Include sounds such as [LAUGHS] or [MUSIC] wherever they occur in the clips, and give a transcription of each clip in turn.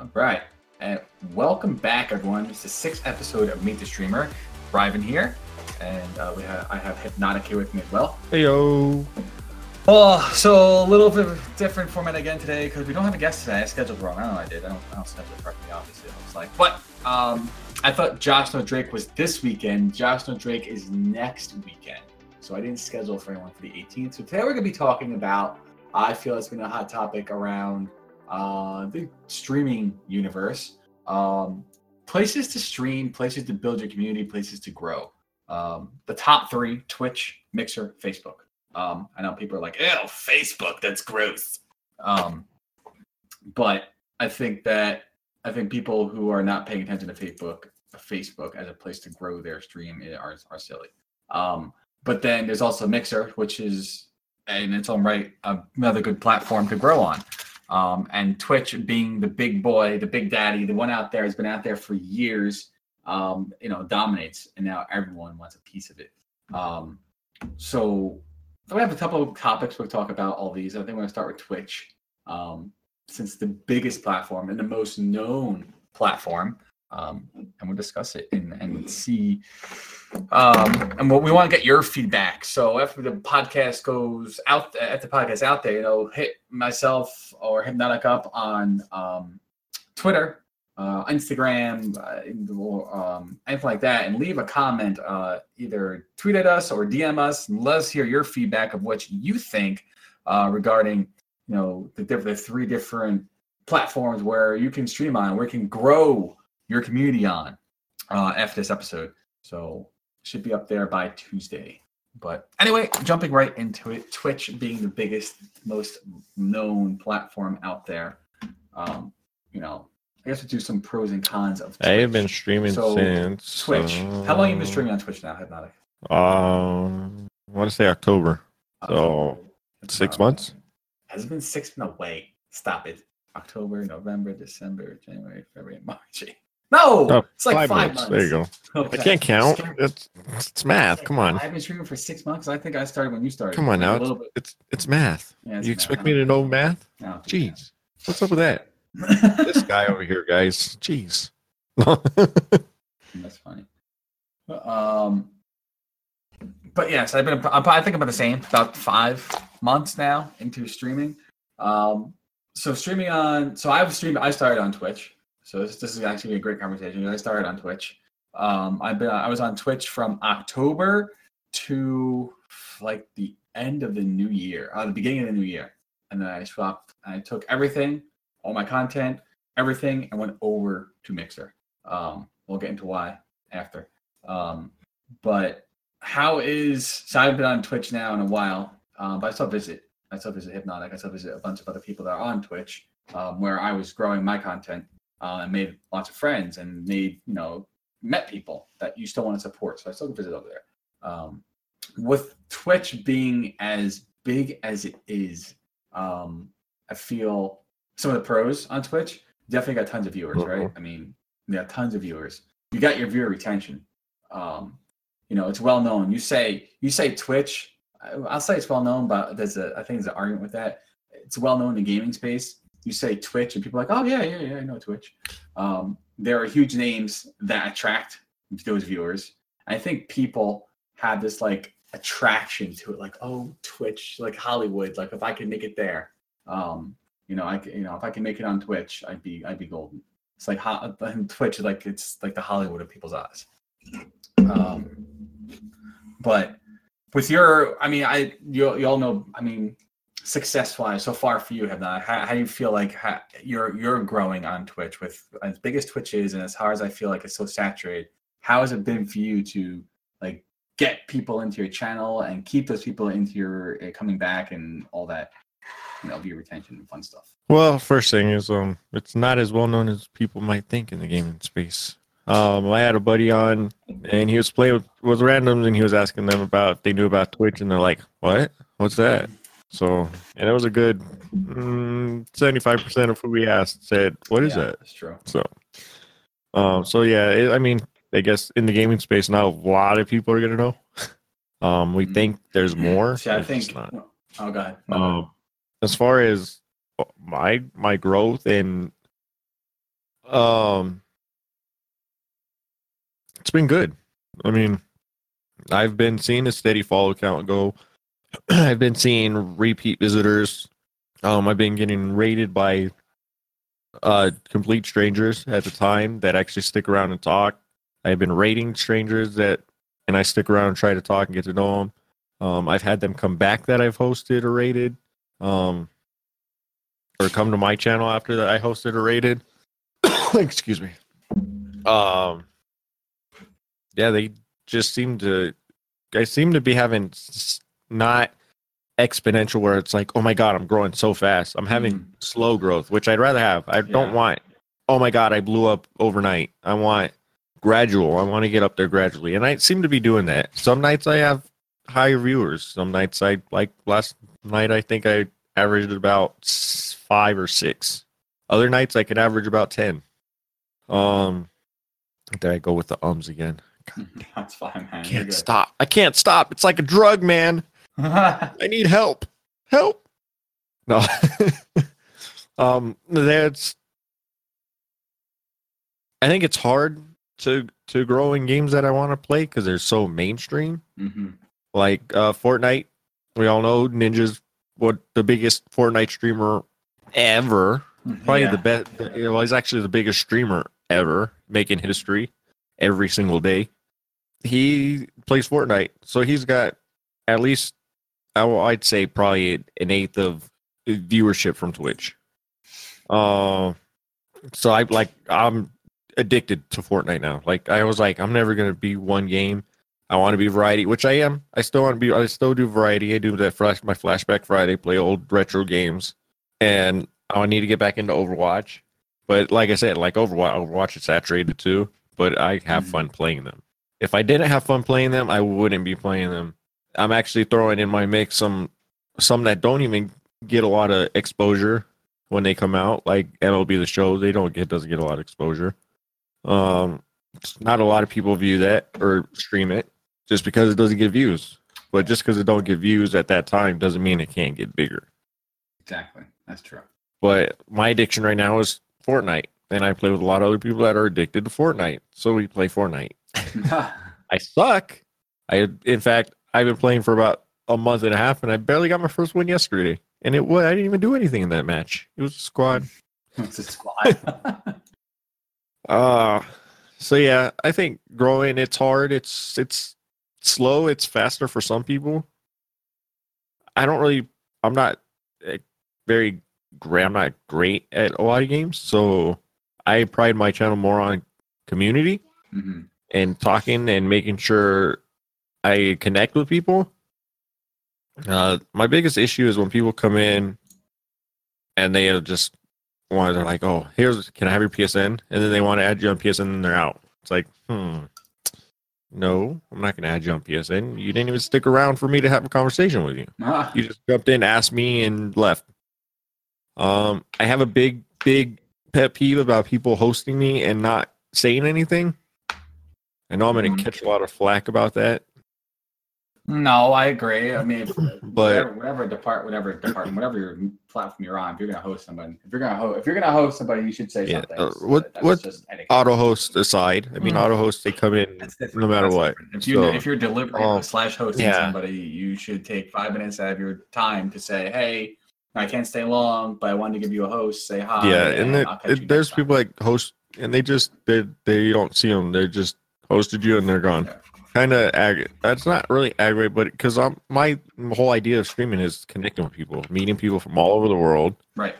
All right. And welcome back, everyone. It's the sixth episode of Meet the Streamer. Ryven here. And uh, we have I have Hypnotic here with me as well. Hey yo. Oh, so a little bit of different format again today because we don't have a guest today. I scheduled wrong. I don't know I did. I don't, I don't schedule it correctly, obviously. It looks like. But um, I thought Josh No Drake was this weekend. Josh No Drake is next weekend. So I didn't schedule for anyone for the 18th. So today we're going to be talking about, I feel it's been a hot topic around uh, the streaming universe. Um, places to stream, places to build your community, places to grow. Um, the top three Twitch, Mixer, Facebook. Um, I know people are like, ew, Facebook, that's gross. Um, but I think that I think people who are not paying attention to Facebook, Facebook as a place to grow their stream are, are silly. Um, but then there's also Mixer, which is in its own right another good platform to grow on. Um, and Twitch being the big boy, the big daddy, the one out there has been out there for years, um, you know, dominates, and now everyone wants a piece of it. Um, so we have a couple of topics we'll talk about all these. I think we're gonna start with Twitch, um, since the biggest platform and the most known platform, um, and we'll discuss it and, and see um, and what we want to get your feedback. So after the podcast goes out, at the podcast out there, you know, hit myself or Hypnotic up on um, Twitter, uh, Instagram, uh, or um, anything like that, and leave a comment. Uh, either tweet at us or DM us, and let us hear your feedback of what you think uh, regarding, you know, the, the three different platforms where you can stream on, where you can grow your community on uh, after this episode. So should be up there by Tuesday. But anyway, jumping right into it, Twitch being the biggest, most known platform out there. Um, you know, I guess we'll do some pros and cons of Twitch. I have been streaming so, since Twitch. Uh, How long have you been streaming on Twitch now, Hypnotic? Um, I want to say October. So six months. Has it been six? No way. Stop it. October, November, December, January, February, [LAUGHS] March. No, oh, it's like five, months. There you go. Okay. I can't count. It's it's math. Come on. I've been streaming for six months. I think I started when you started. Come on now. It's, it's, it's math. Yeah, it's you math. expect me to know math? No, Jeez. What's up with that? [LAUGHS] this guy over here, guys. Jeez. That's funny. Um, but yes, I've been. I think about the same. About five months now into streaming. Um, so streaming on. So I've streamed. I started on Twitch. So this, this is actually a great conversation. I started on Twitch. Um, I've been I was on Twitch from October to like the end of the new year, uh, the beginning of the new year, and then I swapped. I took everything, all my content, everything, and went over to Mixer. Um, we'll get into why after. Um, but how is so I've been on Twitch now in a while, um, but I still visit. I still visit Hypnotic. I still visit a bunch of other people that are on Twitch, um, where I was growing my content uh, and made lots of friends and made you know met people that you still want to support. So I still visit over there. Um, with Twitch being as big as it is, um, I feel some of the pros on Twitch definitely got tons of viewers, right? Uh-huh. I mean, they got tons of viewers. You got your viewer retention. Um, you know, it's well known. You say you say Twitch. I'll say it's well known, but there's a I think there's an argument with that. It's well known in the gaming space you say Twitch and people are like, oh yeah, yeah, yeah, I know Twitch. Um, there are huge names that attract those viewers. I think people have this like attraction to it, like oh Twitch, like Hollywood. Like if I can make it there, um, you know, I you know if I can make it on Twitch, I'd be I'd be golden. It's like ho- Twitch, like it's like the Hollywood of people's eyes. Um, but with your, I mean, I you you all know, I mean, success wise so far for you have not how, how do you feel like how, you're you're growing on twitch with as big as twitch is and as hard as i feel like it's so saturated how has it been for you to like get people into your channel and keep those people into your uh, coming back and all that you know view retention and fun stuff well first thing is um it's not as well known as people might think in the gaming space um, I had a buddy on, and he was playing with, with randoms, and he was asking them about they knew about Twitch, and they're like, "What? What's that?" So, and it was a good mm, seventy-five percent of who we asked said, "What is yeah, that?" That's true. So, um, so yeah, it, I mean, I guess in the gaming space not a lot of people are gonna know. [LAUGHS] Um, we mm-hmm. think there's more. See, I think. Oh god. Um, as far as my my growth and Um, it's been good. I mean, I've been seeing a steady follow count go. [CLEARS THROAT] I've been seeing repeat visitors. Um, I've been getting raided by uh complete strangers at the time that actually stick around and talk. I've been raiding strangers that, and I stick around and try to talk and get to know them. Um, I've had them come back that I've hosted or raided, um, or come to my channel after that I hosted or raided. [COUGHS] Excuse me. Um, yeah, they just seem to. I seem to be having not exponential where it's like, oh my god, I'm growing so fast. I'm having Mm. slow growth, which I'd rather have. I don't want. Oh my god, I blew up overnight. I want gradual. I want to get up there gradually, and I seem to be doing that. Some nights I have high viewers. Some nights I like last night. I think I averaged about five or six. Other nights I could average about ten. Um, there I go with the ums again. [LAUGHS] That's fine, man. I can't stop. I can't stop. It's like a drug, man. I need help. Help. No. [LAUGHS] um that's I think it's hard to to grow in games that I want to play because they're so mainstream. Mhm. Like uh Fortnite. We all know Ninja's what the biggest Fortnite streamer ever. Probably Yeah. the best well, he's actually the biggest streamer ever, making history every single day. He plays Fortnite. So he's got at least I will, I'd say probably an eighth of viewership from Twitch. Uh, so I like I'm addicted to Fortnite now. Like I was like I'm never gonna be one game. I want to be variety, which I am. I still want to be. I still do variety. I do that flash my flashback Friday, play old retro games, and I need to get back into Overwatch. But like I said, like Overwatch, Overwatch is saturated too. But I have Mhm. fun playing them. If I didn't have fun playing them, I wouldn't be playing them. I'm actually throwing in my mix some some that don't even get a lot of exposure when they come out, like MLB the show. They don't get doesn't get a lot of exposure. Um, not a lot of people view that or stream it just because it doesn't get views. But just because it don't get views at that time doesn't mean it can't get bigger. Exactly. That's true. But my addiction right now is Fortnite, and I play with a lot of other people that are addicted to Fortnite. So we play Fortnite. [LAUGHS] I suck. I in fact I've been playing for about a month and a half, and I barely got my first win yesterday. And it was I didn't even do anything in that match. It was a squad. [LAUGHS] it's a squad. Uh [LAUGHS] so yeah, I think growing it's hard. It's it's slow. It's faster for some people. I don't really. I'm not eh, very great. I'm not great at a lot of games, so I pride my channel more on community Mhm. and talking and making sure I connect with people. Uh, my biggest issue is when people come in and they just want they're like, "Oh, here's can I have your PSN?" and then they want to add you on PSN and they're out. It's like, hmm, no, I'm not going to add you on PSN. You didn't even stick around for me to have a conversation with you. Ah, You just jumped in, asked me, and left. Um, I have a big, big pet peeve about people hosting me and not saying anything. I know I'm going to catch a lot of flack about that. No, I agree. I mean, [LAUGHS] But- whatever, whatever depart, whatever department, whatever your platform you're on, if you're gonna host somebody, if you're gonna host, if you're gonna host somebody, you should say Yeah, something. uh, what- that's what just. Auto host aside, I mean, Mm. auto hosts they come in no matter That's what. different. If you So, if you're delivering um, slash hosting yeah. somebody, you should take five minutes out of your time to say, "Hey, I can't stay long, but I wanted to give you a host. Say hi." yeah, and it, I'll it- there's next time." people like host, and they just they they don't see them. They just hosted you and they're gone. Yeah. Kind of ag. That's not really aggravate, but because I'm my whole idea of streaming is connecting with people, meeting people from all over the world, Right.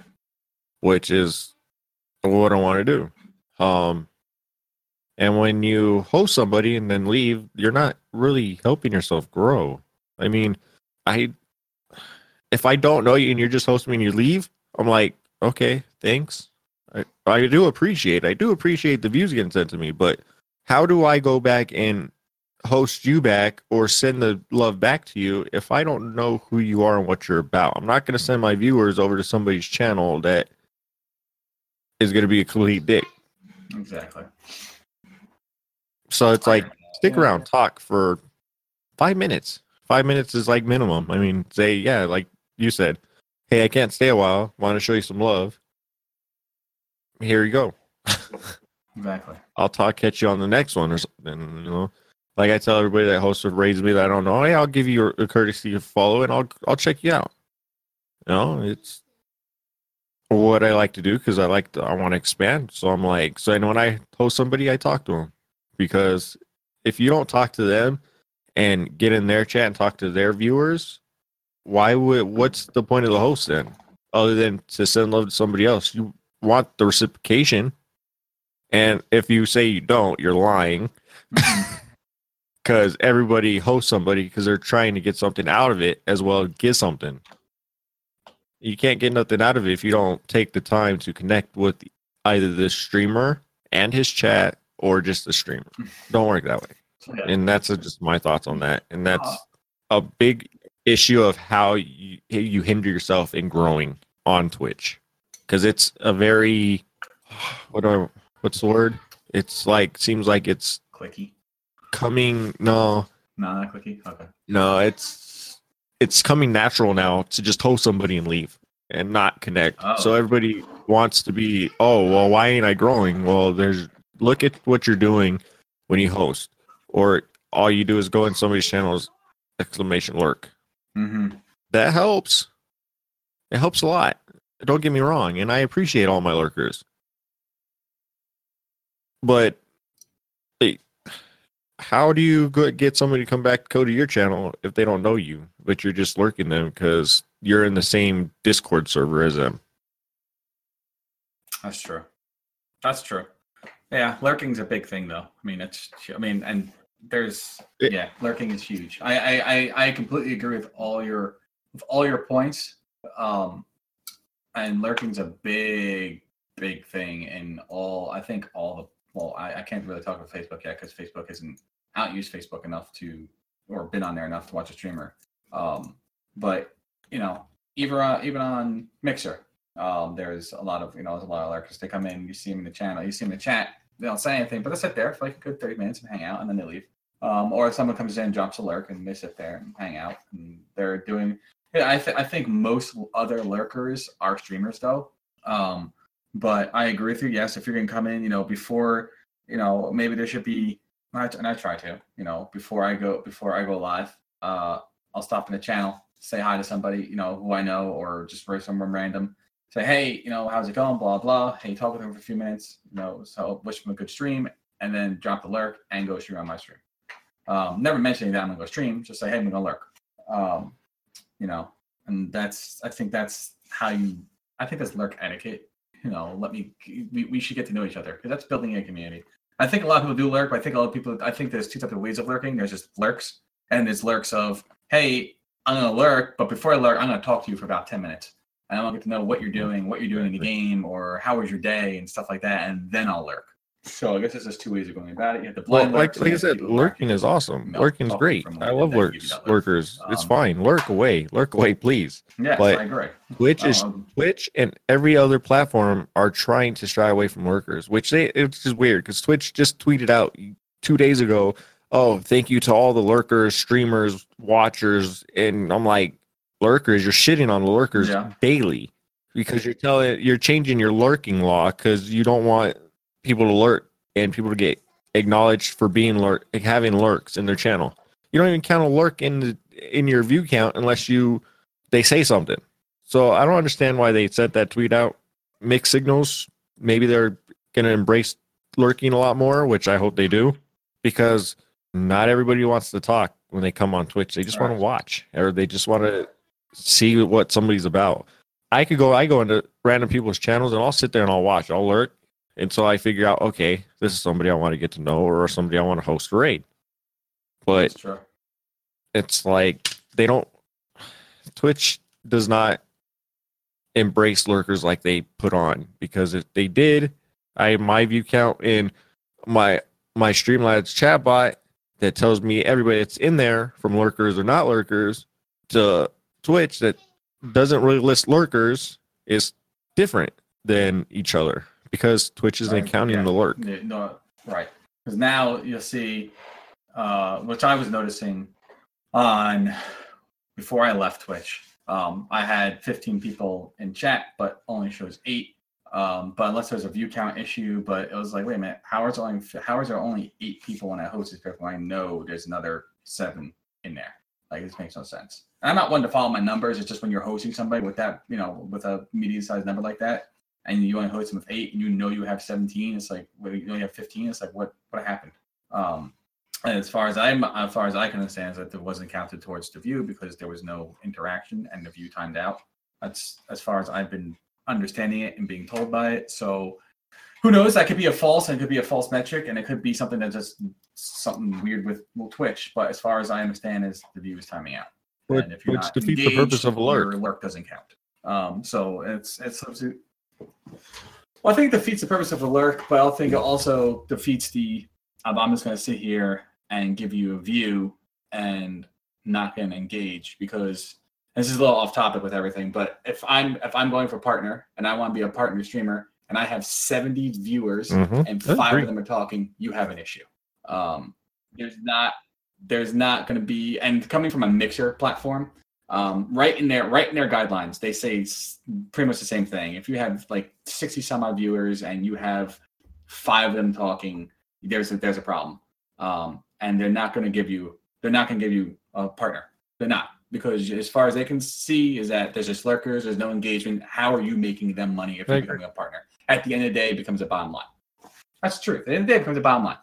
which is what I want to do. Um, and when you host somebody and then leave, you're not really helping yourself grow. I mean, I if I don't know you and you're just hosting me and you leave, I'm like, okay, thanks. I, I do appreciate. I do appreciate the views getting sent to me, but how do I go back and host you back or send the love back to you if I don't know who you are and what you're about? I'm not going to send my viewers over to somebody's channel that is going to be a complete dick. Exactly. So it's like stick Yeah. around, talk for five minutes. Five minutes is like minimum. I mean, say yeah, like you said, hey, I can't stay a while. Want to show you some love? Here you go. [LAUGHS] Exactly. I'll talk catch you on the next one or something. You know, like I tell everybody that hosts with raised me that I don't know. Hey, I'll give you a, a courtesy to follow and I'll I'll check you out. You know, it's what I like to do because I like to, I want to expand. So I'm like, so and when I host somebody, I talk to them because if you don't talk to them and get in their chat and talk to their viewers, why would what's the point of the host then? Other than to send love to somebody else, you want the reciprocation. And if you say you don't, you're lying [LAUGHS] because everybody hosts somebody because they're trying to get something out of it as well as get something. You can't get nothing out of it if you don't take the time to connect with either the streamer and his chat or just the streamer. [LAUGHS] Don't work that way. Yeah. And that's just my thoughts on that. And that's uh-huh. a big issue of how you, you hinder yourself in growing on Twitch because it's a very [SIGHS] what do I, what's the word? It's like seems like it's cliquey. Coming no No, not cliquey. Okay. no it's it's coming natural now to just host somebody and leave and not connect. Oh. So everybody wants to be oh well why ain't I growing? Well there's look at what you're doing when you host or all you do is go in somebody's channels exclamation lurk. Mm-hmm. That helps. It helps a lot. Don't get me wrong, and I appreciate all my lurkers. But how do you get somebody to come back go to your channel if they don't know you, but you're just lurking them because you're in the same Discord server as them? That's true. That's true. Yeah, lurking's a big thing, though. I mean, it's. I mean, and there's. It- yeah, lurking is huge. I, I, I, I completely agree with all your, with all your points. Um, and lurking's a big, big thing in all. I think all the. Well, I, I can't really talk about Facebook yet because Facebook isn't out used Facebook enough to, or been on there enough to watch a streamer. Um, but you know, even on, even on Mixer, um, there's a lot of you know there's a lot of lurkers. They come in, you see them in the channel, you see them in the chat. They don't say anything, but they sit there for like a good 30 minutes and hang out, and then they leave. Um, or someone comes in, and drops a lurk, and they sit there and hang out, and they're doing. Yeah, I, th- I think most other lurkers are streamers though. Um, but I agree with you. Yes, if you're gonna come in, you know, before, you know, maybe there should be. And I, try to, you know, before I go before I go live, uh, I'll stop in the channel, say hi to somebody, you know, who I know, or just for someone random. Say, hey, you know, how's it going? Blah blah. Hey, talk with them for a few minutes, you know, so wish them a good stream, and then drop the lurk and go stream on my stream. Um, never mentioning that I'm gonna go stream. Just say, hey, I'm gonna lurk. Um, you know, and that's I think that's how you. I think that's lurk etiquette. You know, let me. We, we should get to know each other because that's building a community. I think a lot of people do lurk, but I think a lot of people. I think there's two types of ways of lurking. There's just lurks, and there's lurks of, hey, I'm gonna lurk, but before I lurk, I'm gonna talk to you for about ten minutes, and I want to get to know what you're doing, what you're doing in the game, or how was your day, and stuff like that, and then I'll lurk. So I guess there's just two ways of going about it. You have the Well, like like I and you have said, people who are lurking is awesome. No, Lurking's great. I love lurks. Lurkers. It's Um, fine. Lurk away. Lurk away, please. Yes, but- I agree. Twitch is Um, Twitch and every other platform are trying to shy away from lurkers, which they it's just weird because Twitch just tweeted out two days ago, "Oh, thank you to all the lurkers, streamers, watchers," and I'm like, lurkers, you're shitting on lurkers Yeah. daily because you're telling you're changing your lurking law because you don't want people to lurk and people to get acknowledged for being lurk having lurks in their channel. You don't even count a lurk in the, in your view count unless you they say something. So I don't understand why they sent that tweet out. Mixed signals. Maybe they're going to embrace lurking a lot more, which I hope they do, because not everybody wants to talk when they come on Twitch. They just want to watch or they just want to see what somebody's about. I could go, I go into random people's channels and I'll sit there and I'll watch. I'll lurk until I figure out, okay, this is somebody I want to get to know or somebody I want to host a raid. But it's like they don't twitch does not embrace lurkers like they put on because if they did i my view count in my my streamlabs chat bot that tells me everybody that's in there from lurkers or not lurkers to twitch that doesn't really list lurkers is different than each other because twitch isn't Right, counting yeah. the lurk no, right. Because now you'll see, uh, which I was noticing on before I left Twitch. Um, I had 15 people in chat, but only shows eight Um, but unless there's a view count issue, but it was like, wait a minute, how is only how is there only eight people when I host this people? I know there's another seven in there. Like this makes no sense. And I'm not one to follow my numbers. It's just when you're hosting somebody with that, you know, with a medium sized number like that, and you only host them with eight, and you know you have 17. It's like, well, you only have 15. It's like, what what happened? Um, and as far as I'm, as far as I can understand, is that it wasn't counted towards the view because there was no interaction and the view timed out. That's as far as I've been understanding it and being told by it. So who knows? That could be a false and it could be a false metric, and it could be something that's just something weird with well, Twitch. But as far as I understand, is the view is timing out. Which, and if you're which not defeats the purpose of alert. Your alert doesn't count. Um, so it's it's. Well, I think it defeats the purpose of alert, but I think it also defeats the. I'm just going to sit here and give you a view and not going to engage because this is a little off topic with everything. But if I'm if I'm going for partner and I want to be a partner streamer and I have 70 viewers Mhm. and That's five great. of them are talking, you have an issue. Um, there's not there's not going to be and coming from a mixer platform um, right in their right in their guidelines they say pretty much the same thing. If you have like 60 some odd viewers and you have five of them talking there's a, there's a problem. Um, and they're not going to give you they're not going to give you a partner. They're not. Because as far as they can see is that there's just lurkers there's no engagement. How are you making them money if you're becoming a partner? At the end of the day it becomes a bottom line. That's true. at the end of the day it becomes a bottom line.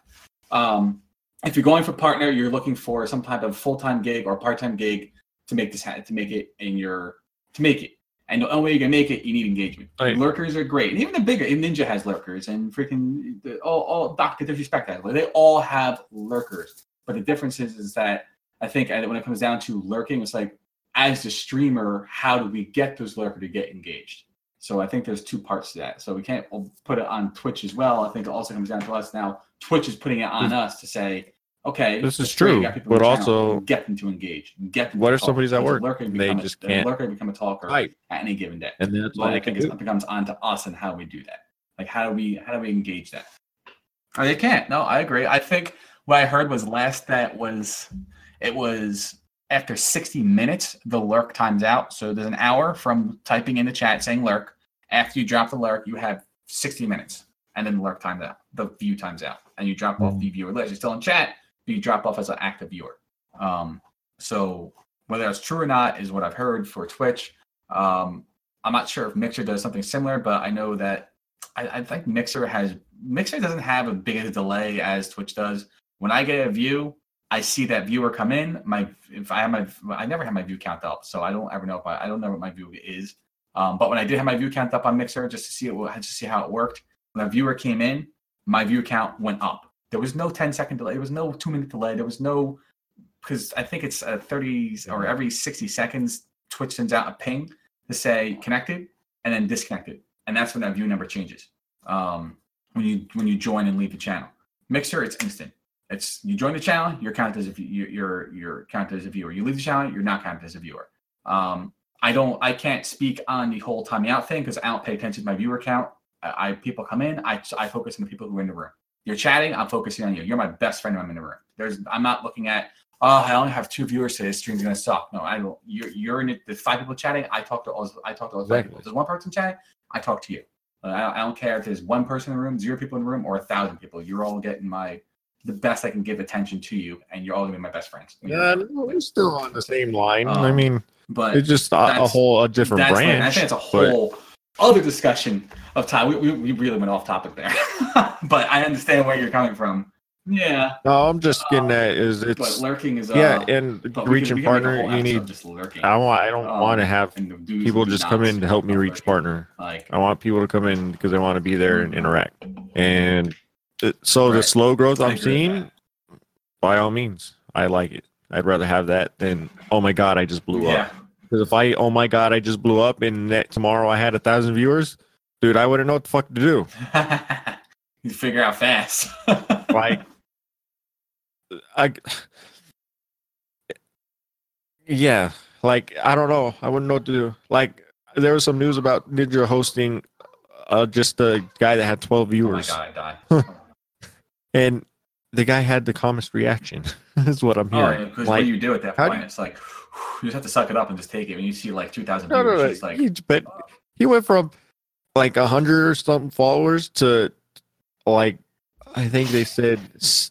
Um, if you're going for partner, you're looking for some type of full-time gig or part-time gig to make this ha- to make it in your to make it. And the only way you can make it, you need engagement. Right. Lurkers are great, and even the bigger Ninja has lurkers, and freaking the, all all Doctor Disrespect has. They all have lurkers, but the difference is is that I think when it comes down to lurking, it's like as the streamer, how do we get those lurker to get engaged? So I think there's two parts to that. So we can't oh, put it on Twitch as well. I think it also comes down to us now. Twitch is putting it on hmm. us to say, okay, This is that's great, you true, got people on but also- get them to engage, get them. What if somebody's at work the they become a- just can't lurker become a talker Right. at any given day. And that's all I think it becomes on to us and how we do that. Like how do we how do we engage that? Oh, they can't. No, I agree. I think what I heard was last that was it was after 60 minutes the lurk times out. So there's an hour from typing in the chat saying lurk. After you drop the lurk, you have 60 minutes, and then the lurk times out. The view times out, and you drop off hmm. the viewer list. You're still in chat, but you drop off as an active viewer. Um, so whether that's true or not is what I've heard for Twitch. Um, I'm not sure if Mixer does something similar, but I know that I, I think Mixer has Mixer doesn't have a big delay as Twitch does. When I get a view, I see that viewer come in. My if I have my I never have my view count up, so I don't ever know if I, I don't know what my view is. Um, but when I did have my view count up on Mixer just to see it just to see how it worked, when a viewer came in, my view count went up. There was no 10 second delay. There was no two minute delay. There was no because I think it's a 30 or every 60 seconds, Twitch sends out a ping to say connected and then disconnected, and that's when that view number changes. Um, when you when you join and leave the channel, Mixer it's instant. It's you join the channel, you're counted as a you're you're, you're counted as a viewer. You leave the channel, you're not counted as a viewer. Um, I don't I can't speak on the whole timing out thing because I don't pay attention to my viewer count. I, I people come in, I I focus on the people who are in the room. You're chatting, I'm focusing on you. You're my best friend when I'm in the room. There's I'm not looking at oh I only have two viewers today. This stream's gonna suck. No, I don't. You're you're in it. There's five people chatting. I talk to all. I talk to all those five Exactly. people. If there's one person chatting. I talk to you. I, don't, I don't care if there's one person in the room, zero people in the room, or a thousand people. You're all getting my the best I can give attention to you, and you're all gonna be my best friends. Yeah, no, we're still on the same line. I Um, mean, but it's just a, a whole a different that's like- I think it's a but- whole other discussion of time. We, we, we really went off topic there, [LAUGHS] but I understand where you're coming from. Yeah, no, I'm just getting at is but it's lurking is uh, yeah, and but reaching we could make a partner, you need. just lurking. I want. I don't Um, want to have and the dudes people just come in to help me reach lurking. partner. Like I want people to come in because they want to be there and interact. And so Right. the slow growth I'm seeing, by all means, I like it. I'd rather have that than oh my god, I just blew yeah, up. Because if I oh my god, I just blew up, and that tomorrow I had a thousand viewers, dude, I wouldn't know what the fuck to do. [LAUGHS] you figure out fast. [LAUGHS] Like, I, yeah, like I don't know, I wouldn't know what to do. Like there was some news about Ninja hosting, uh, just a guy that had twelve oh my viewers. god, I die. [LAUGHS] and the guy had the calmest reaction. is what I'm Oh, hearing. yeah, because like, what you do at that do point, it's like [SIGHS] you just have to suck it up and just take it. When you see like two thousand no, viewers, no, no. it's like he, but he went from, like a hundred or something followers to like I think they said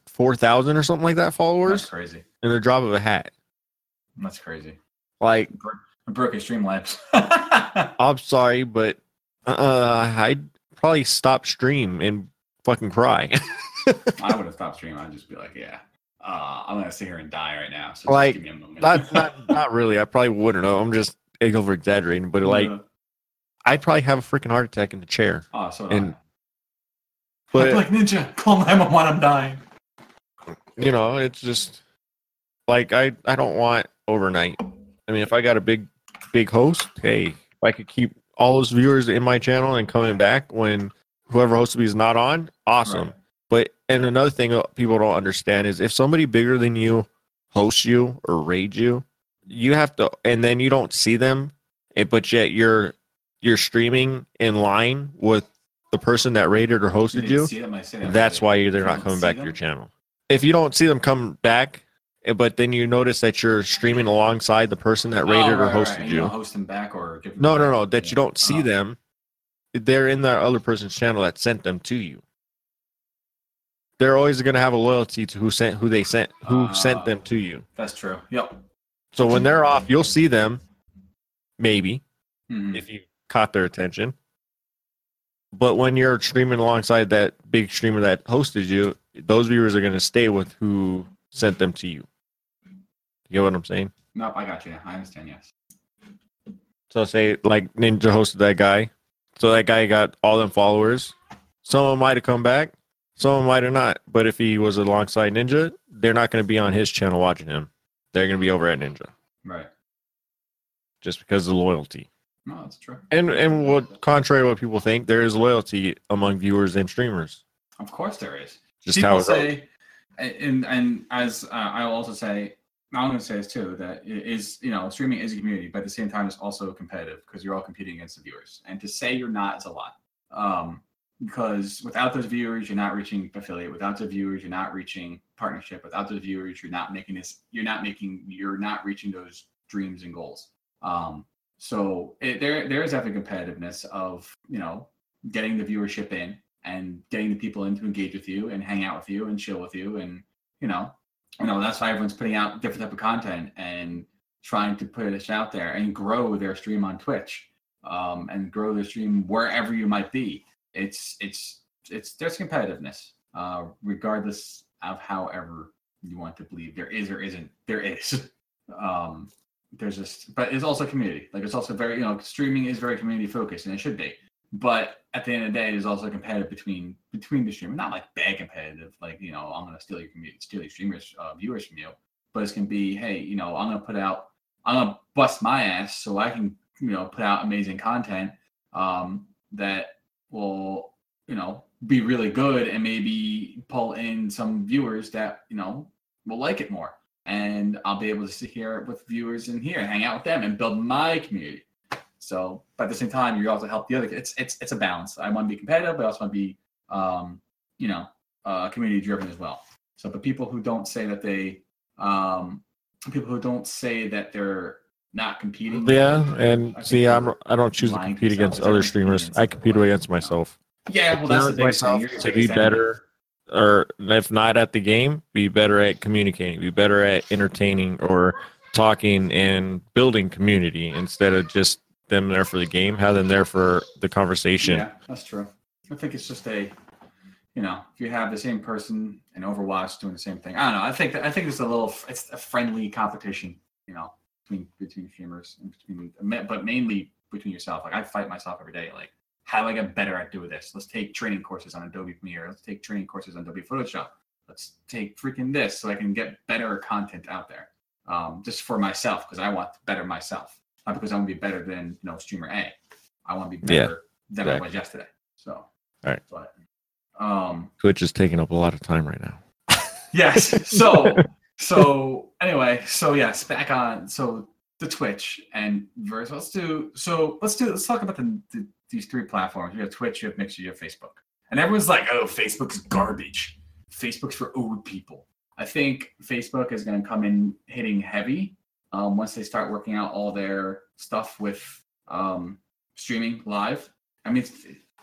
four thousand or something like that followers. That's crazy. in the drop of a hat. That's crazy. Like I broke his Streamlabs. [LAUGHS] I'm sorry, but uh, I'd probably stop stream and fucking cry. [LAUGHS] I would have stopped streaming. I'd just be like, yeah, uh, I'm gonna sit here and die right now. So Like, give me a moment. not [LAUGHS] not not really. I probably wouldn't know. I'm just over exaggerating, but like Uh, I'd probably have a freaking heart attack in the chair. oh, so and- but But like Ninja, call 911. I'm dying. you know, it's just like I I don't want overnight. I mean, if I got a big big host, hey, if I could keep all those viewers in my channel and coming back when whoever hosted me is not on, awesome. Right. And another thing that people don't understand is if somebody bigger than you hosts you or raid you, you have to, and then you don't see them, eh, but yet you're you're streaming in line with the person that raided or hosted you. see them, I said it. That's why they're You not coming back to your channel. If you don't see them come back, eh, but then you notice that you're streaming alongside the person that Oh, raided or right, right, hosted and you. don't host them back or give them No, no, no, that you don't see Oh. them. They're in that other person's channel that sent them to you. They're always going to have a loyalty to who sent who they sent who sent them to you. That's true. Yep. So when they're off, you'll see them, maybe Mhm. if you caught their attention. But when you're streaming alongside that big streamer that hosted you, those viewers are going to stay with who sent them to you. You get what I'm saying? Nope, I got you. I understand. Yes. So say like Ninja hosted that guy. So that guy got all them followers. Some of them might have come back, some might or not. But if he was alongside Ninja, they're not going to be on his channel watching him. They're going to be over at Ninja Right. just because of loyalty. No, that's true. And and what contrary to what people think, there is loyalty among viewers and streamers. Of course there is. Just People how it goes. say, and and as uh, I will also say, I'm going to say this too that it is you know streaming is a community, but at the same time it's also competitive because you're all competing against the viewers. And to say you're not is a lot, um, because without those viewers, you're not reaching affiliate. Without the viewers, you're not reaching partnership. Without the viewers, you're not making this. You're not making. You're not reaching those dreams and goals. Um, so it, there there is definitely competitiveness of you know getting the viewership in and getting the people in to engage with you and hang out with you and chill with you and you know you know that's why everyone's putting out different type of content and trying to put it out there and grow their stream on twitch um, and grow their stream wherever you might be it's it's it's there's competitiveness uh, regardless of however you want to believe there is or isn't there is [LAUGHS] um there's just but it's also community like it's also very you know streaming is very community focused and it should be but at the end of the day, it is also competitive between between the streamer. Not like bad competitive, like you know, I'm gonna steal your community, steal your streamers, uh, viewers from you. But it's gonna be, hey, you know, I'm gonna put out, I'm gonna bust my ass so I can, you know, put out amazing content um, that will, you know, be really good and maybe pull in some viewers that you know will like it more. And I'll be able to sit here with viewers in here, hang out with them, and build my community. So, but at the same time, you also help the other. It's it's it's a balance. I want to be competitive, but I also want to be, um, you know, uh, community driven as well. So, but people who don't say that they, um, people who don't say that they're not competing. Yeah, and I see, I'm I don't choose to compete against other streamers. I compete against myself. Yeah, well, that's the Challenge thing. myself to be better, or if not at the game, be better at communicating, be better at entertaining or talking and building community instead of just them there for the game. Have them there for the conversation. Yeah, that's true. I think it's just a, you know, if you have the same person in Overwatch doing the same thing, I don't know. I think that, I think it's a little, it's a friendly competition, you know, between between streamers and between, but mainly between yourself. Like I fight myself every day. Like, how do I get better at doing this? Let's take training courses on Adobe Premiere. Let's take training courses on Adobe Photoshop. Let's take freaking this so I can get better content out there, um, just for myself because I want to better myself, not because I want to be better than you know streamer A. I want to be Yeah, better than I was yesterday. So, Alright. But, um, Twitch is taking up a lot of time right now. yes. So, [LAUGHS] so anyway, so yes, back on. So the Twitch and verse. Let's do. So let's do. Let's talk about the, the these three platforms. You have Twitch, you have Mixer, you have Facebook, and everyone's like, "Oh, Facebook's garbage. Facebook's for old people." I think Facebook is going to come in hitting heavy um, once they start working out all their stuff with um, streaming live I mean,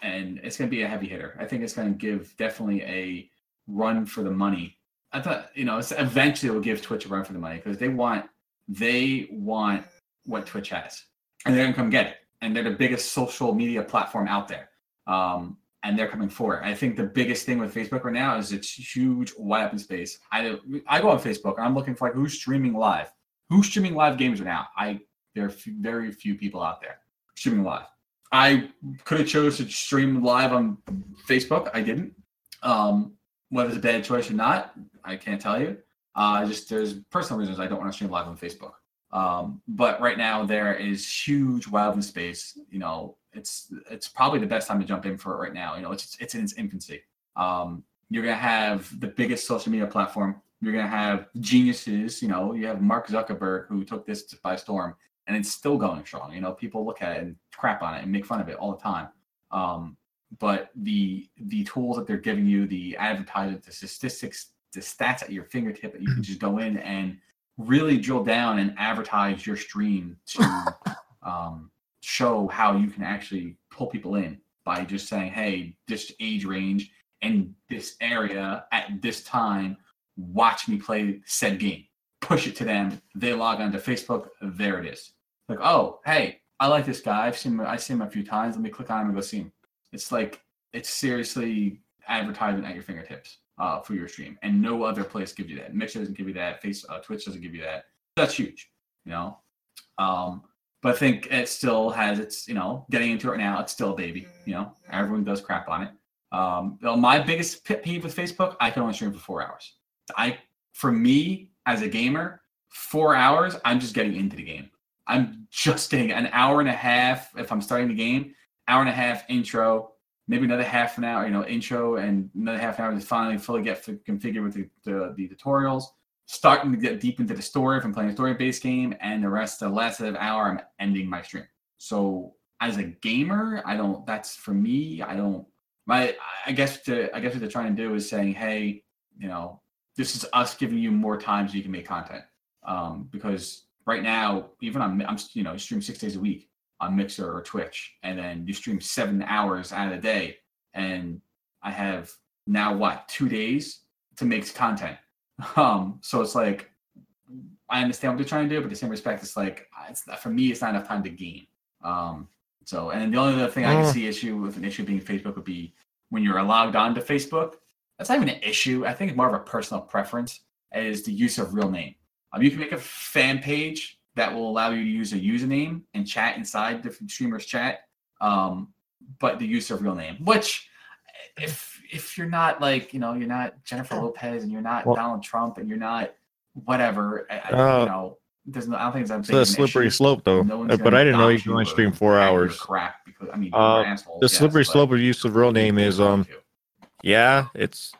and it's going to be a heavy hitter. I think it's going to give definitely a run for the money. I thought, you know, eventually it will give Twitch a run for the money because they want they want what Twitch has, and they're to come get it. And they're the biggest social media platform out there. Um, and they're coming for it. I think the biggest thing with Facebook right now is it's huge wide open space. I I go on Facebook and I'm looking for like who's streaming live, who's streaming live games right now. I there are very few people out there streaming live. I could have chose to stream live on Facebook. I didn't. Um, whether it's a bad choice or not, I can't tell you. Uh, just there's personal reasons I don't want to stream live on Facebook. Um, but right now there is huge wild space. You know, it's it's probably the best time to jump in for it right now. You know, it's it's in its infancy. Um, you're gonna have the biggest social media platform. You're gonna have geniuses. You know, you have Mark Zuckerberg who took this by storm, and it's still going strong. You know, people look at it and crap on it and make fun of it all the time. Um, but the the tools that they're giving you, the advertising, the statistics, the stats at your fingertip that you can just go in and really drill down and advertise your stream to [LAUGHS] um, show how you can actually pull people in by just saying, hey, this age range and this area at this time, watch me play said game. Push it to them. They log onto Facebook. There it is. Like, oh, hey, I like this guy. I've seen him, I've seen him a few times. Let me click on him and go see him. It's like it's seriously advertising at your fingertips uh, for your stream, and no other place gives you that. Mixer doesn't give you that. Face uh, Twitch doesn't give you that. That's huge, you know. Um, but I think it still has its, you know, getting into it now. It's still a baby, you know. Everyone does crap on it. Um, my biggest pet peeve with Facebook, I can only stream for four hours. I, for me as a gamer, four hours, I'm just getting into the game. I'm just getting an hour and a half if I'm starting the game, hour and a half intro, maybe another half an hour, you know, intro and another half an hour to finally fully get configured with the, the, the, tutorials. Starting to get deep into the story if I'm playing a story-based game, and the rest, the last of hour, I'm ending my stream. So as a gamer, I don't. That's for me. I don't. My, I guess to, I guess what they're trying to do is saying, hey, you know, this is us giving you more time so you can make content. Um, because right now, even I'm, I'm, you know, stream six days a week on Mixer or Twitch, and then you stream seven hours out of the day, and I have now what two days to make content. [LAUGHS] Um, so it's like I understand what they're trying to do, but the same respect, it's like it's for me, it's not enough time to gain. Um, so, and the only other thing I can mm. see issue with an issue being Facebook would be when you're logged on to Facebook. That's not even an issue. I think it's more of a personal preference. Is the use of real name. Um, you can make a fan page that will allow you to use a username and chat inside different streamers chat um, but the use of real name which if if you're not like you know you're not jennifer lopez and you're not well, donald trump and you're not whatever I, uh, you know there's no, I don't think it's a slippery slope though. No but I didn't know you can only stream four hours. Crap because I mean, uh, the slippery slope of use of real name is um, yeah, it's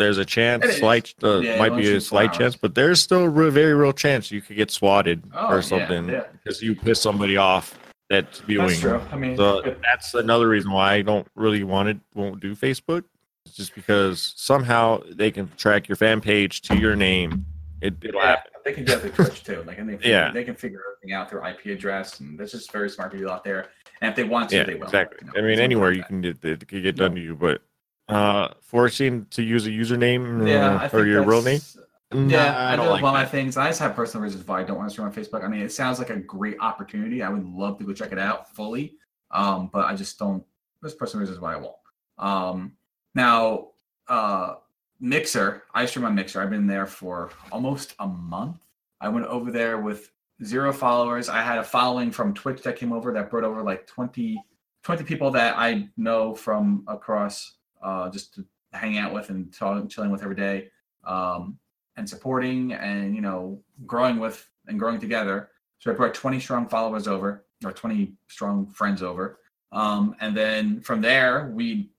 there's a chance, slight uh, yeah, might be a slight chance, but there's still a real, very real chance you could get swatted oh, or something yeah, yeah. because you piss somebody off that's viewing. That's true. I mean, so that's another reason why I don't really want it. Won't do Facebook. It's just because somehow they can track your fan page to your name. It, it'll happen. They can get the Twitch too. Like, and they [LAUGHS] yeah, they can figure everything out their IP address, and there's just very smart people out there. And if they want to, yeah, they will. Exactly. You know, I mean, anywhere you can get it can get done to you, but uh, forcing to use a username yeah, or your real name. Yeah, I, I don't like one of my things. I just have personal reasons why I don't want to stream on Facebook. I mean, it sounds like a great opportunity. I would love to go check it out fully, um, but I just don't. There's personal reasons why I won't. Um, now, uh, Mixer. I stream on Mixer. I've been there for almost a month. I went over there with zero followers. I had a following from Twitch that came over that brought over like 20, 20 people that I know from across uh, just to hang out with and talk, chilling with every day, um, and supporting and you know growing with and growing together. So I brought 20 strong followers over, or 20 strong friends over, um, and then from there we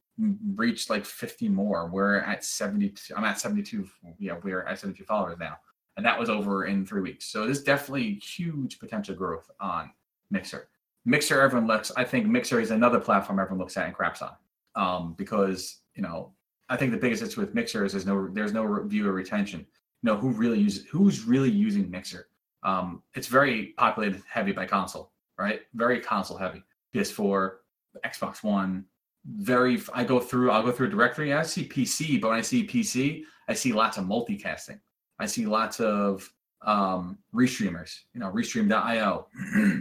reached like 50 more. We're at 72. I'm at 72. Yeah, we're at 72 followers now, and that was over in three weeks. So there's definitely huge potential growth on Mixer. Mixer, everyone looks. I think Mixer is another platform everyone looks at and craps on um, because you know I think the biggest issue with Mixer is there's no there's no viewer retention. You know who really uses who's really using Mixer. Um, it's very populated heavy by console, right? Very console heavy. PS4, Xbox One. Very, I go through. I'll go through a directory. I see PC, but when I see PC, I see lots of multicasting. I see lots of um, restreamers. You know, restream.io.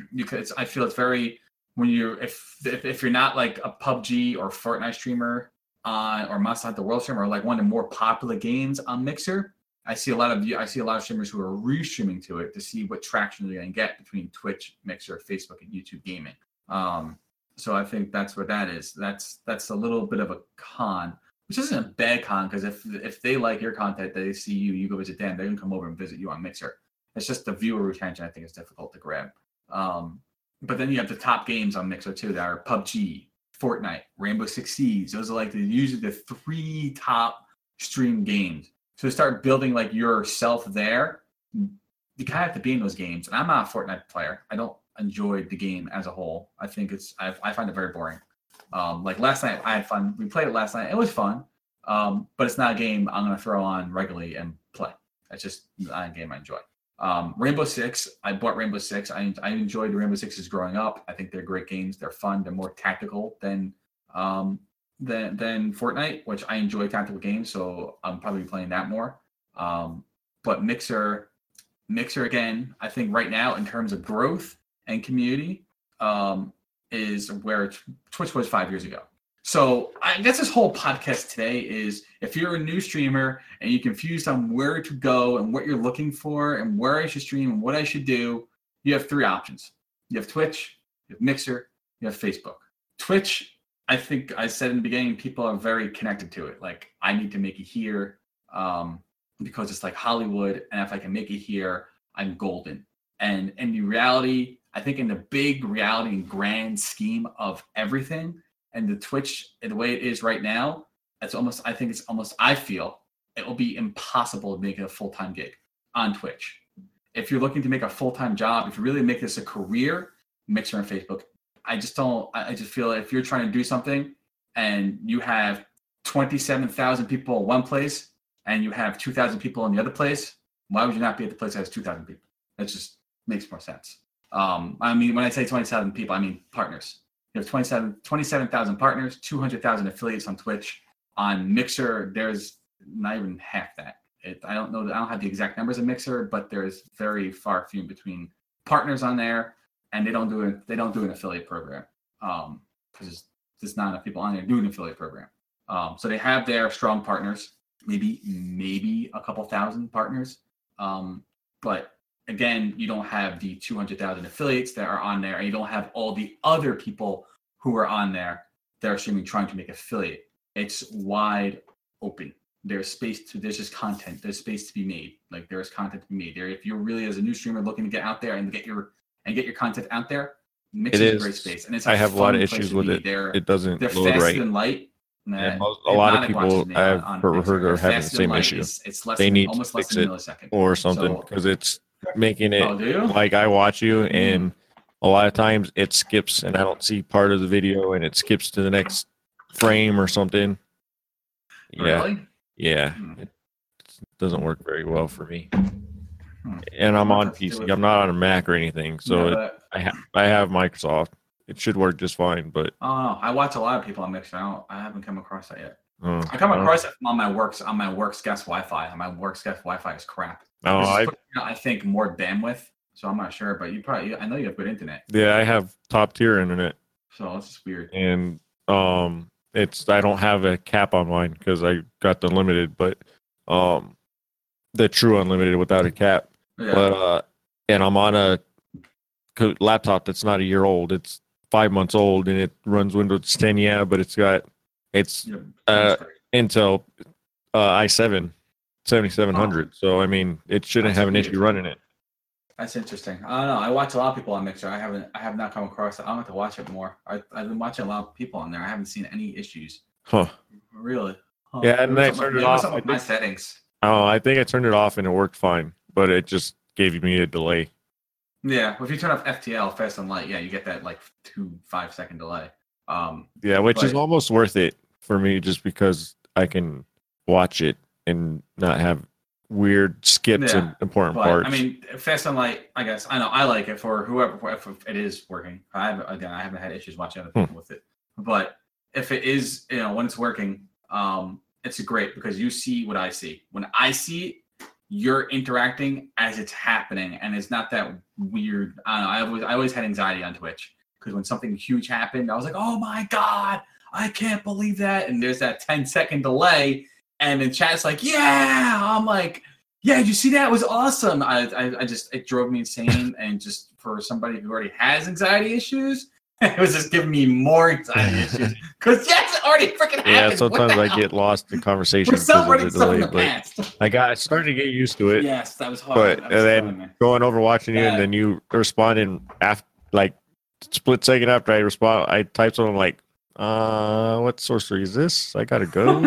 [CLEARS THROAT] because I feel it's very when you if, if if you're not like a PUBG or Fortnite streamer on or Monster Hunter World streamer or like one of the more popular games on Mixer, I see a lot of you I see a lot of streamers who are restreaming to it to see what traction they're to get between Twitch, Mixer, Facebook, and YouTube gaming. Um, so I think that's what that is. That's that's a little bit of a con, which isn't a bad con because if if they like your content, they see you, you go visit them, they can come over and visit you on Mixer. It's just the viewer retention. I think is difficult to grab. Um, but then you have the top games on Mixer too that are PUBG, Fortnite, Rainbow Six Siege. Those are like the usually the three top stream games. So to start building like yourself there, you kind of have to be in those games. And I'm not a Fortnite player. I don't enjoy the game as a whole. I think it's I, I find it very boring. Um, like last night, I had fun. We played it last night. It was fun, um, but it's not a game I'm gonna throw on regularly and play. It's just not a game I enjoy. Um, Rainbow Six, I bought Rainbow Six. I, I enjoyed Rainbow Sixes growing up. I think they're great games. They're fun. They're more tactical than um, than than Fortnite, which I enjoy tactical games. So I'm probably playing that more. Um, but Mixer, Mixer again, I think right now in terms of growth and community, um, is where Twitch was five years ago. So I guess this whole podcast today is if you're a new streamer and you're confused on where to go and what you're looking for and where I should stream and what I should do, you have three options. You have Twitch, you have Mixer, you have Facebook. Twitch, I think I said in the beginning, people are very connected to it. Like I need to make it here um, because it's like Hollywood, and if I can make it here, I'm golden. And in reality, I think in the big reality and grand scheme of everything, and the Twitch the way it is right now, it's almost I think it's almost I feel it will be impossible to make a full time gig on Twitch. If you're looking to make a full time job, if you really make this a career, Mixer and Facebook, I just don't. I just feel if you're trying to do something and you have 27,000 people in one place and you have 2,000 people in the other place, why would you not be at the place that has 2,000 people? That just makes more sense. Um, I mean, when I say 27 people, I mean partners. You have 27 27,000 partners, 200,000 affiliates on Twitch. On Mixer, there's not even half that. It, I don't know. That I don't have the exact numbers of Mixer, but there's very far few between partners on there, and they don't do it. They don't do an affiliate program um, because there's not enough people on there doing an affiliate program. Um, so they have their strong partners, maybe maybe a couple thousand partners, um, but again, you don't have the 200,000 affiliates that are on there, and you don't have all the other people who are on there that are streaming trying to make affiliate. It's wide open. There's space to there's just content. There's space to be made. Like there's content to be made there. If you're really as a new streamer looking to get out there and get your and get your content out there, Mixer is a great space. And it's I have a lot of issues with it. They're It doesn't they're load fast right. and light. And Nah, most, a lot of people watches me on- I've heard are having the same issue. It's, it's less They than, need to almost less fix than a it millisecond. or something So- because it's making it Oh, like I watch you and a lot of times it skips and I don't see part of the video and it skips to the next frame or something. Yeah, Really? yeah, Hmm. it doesn't work very well for me. Hmm. And I'm on does it do PC. I'm not on a Mac or anything, so Yeah, it, I have I have Microsoft. It should work just fine, but I don't. I watch a lot of people on Mixer. I, don't, I haven't come across that yet. uh, I come across it on my works on my works guest Wi-Fi. My works guest Wi-Fi is crap. No, I putting I think more bandwidth. So I'm not sure, but you probably I know you have good internet. yeah I have top tier internet. So it's just weird. and um it's I don't have a cap on mine because I got the limited, but um the true unlimited without a cap. Yeah. But uh and I'm on a laptop that's not a year old. It's five months old and it runs Windows 10. Yeah, but it's got it's Yeah, uh. Intel uh, i7 7700. So I mean, it shouldn't That's have an issue running it. That's interesting. I don't know. I watch a lot of people on Mixer. I haven't. I have not come across it. I'll have to watch it more. I, I've been watching a lot of people on there. I haven't seen any issues. Huh. Really. Huh. Yeah, and I turned it off. with my settings. Oh, I think I turned it off and it worked fine, but it just gave me a delay. Yeah, well, if you turn off FTL fast and light, yeah, you get that like two five second delay. Um, Yeah, which is almost worth it for me just because I can watch it and not have weird skips Yeah, and important but parts. I mean, fast and light. I guess I know I like it for whoever if, it is working. I have again, I haven't had issues watching other Hmm. people with it. but if it is, you know, when it's working, um, it's great because you see what I see. When I see it, you're interacting as it's happening, and it's not that weird. I don't know. I always, I always had anxiety on Twitch because when something huge happened, I was like, "Oh my god, I can't believe that!" And there's that 10 second delay, and the chat's like, "Yeah," I'm like, "Yeah, did you see that? It was awesome." I, I, I just it drove me insane, [LAUGHS] and just for somebody who already has anxiety issues, [LAUGHS] it was just giving me more anxiety [LAUGHS] issues because yes, it already freaking happened. Yeah, sometimes I hell? get lost in conversation We're celebrating the stuff in delay, the but past. I got I started to get used to it. Yes, that was hard. but That and then man. going over watching you, Yeah. and then you responding after like split second after I respond, I type something like, "Uh, what sorcery is this? I gotta go."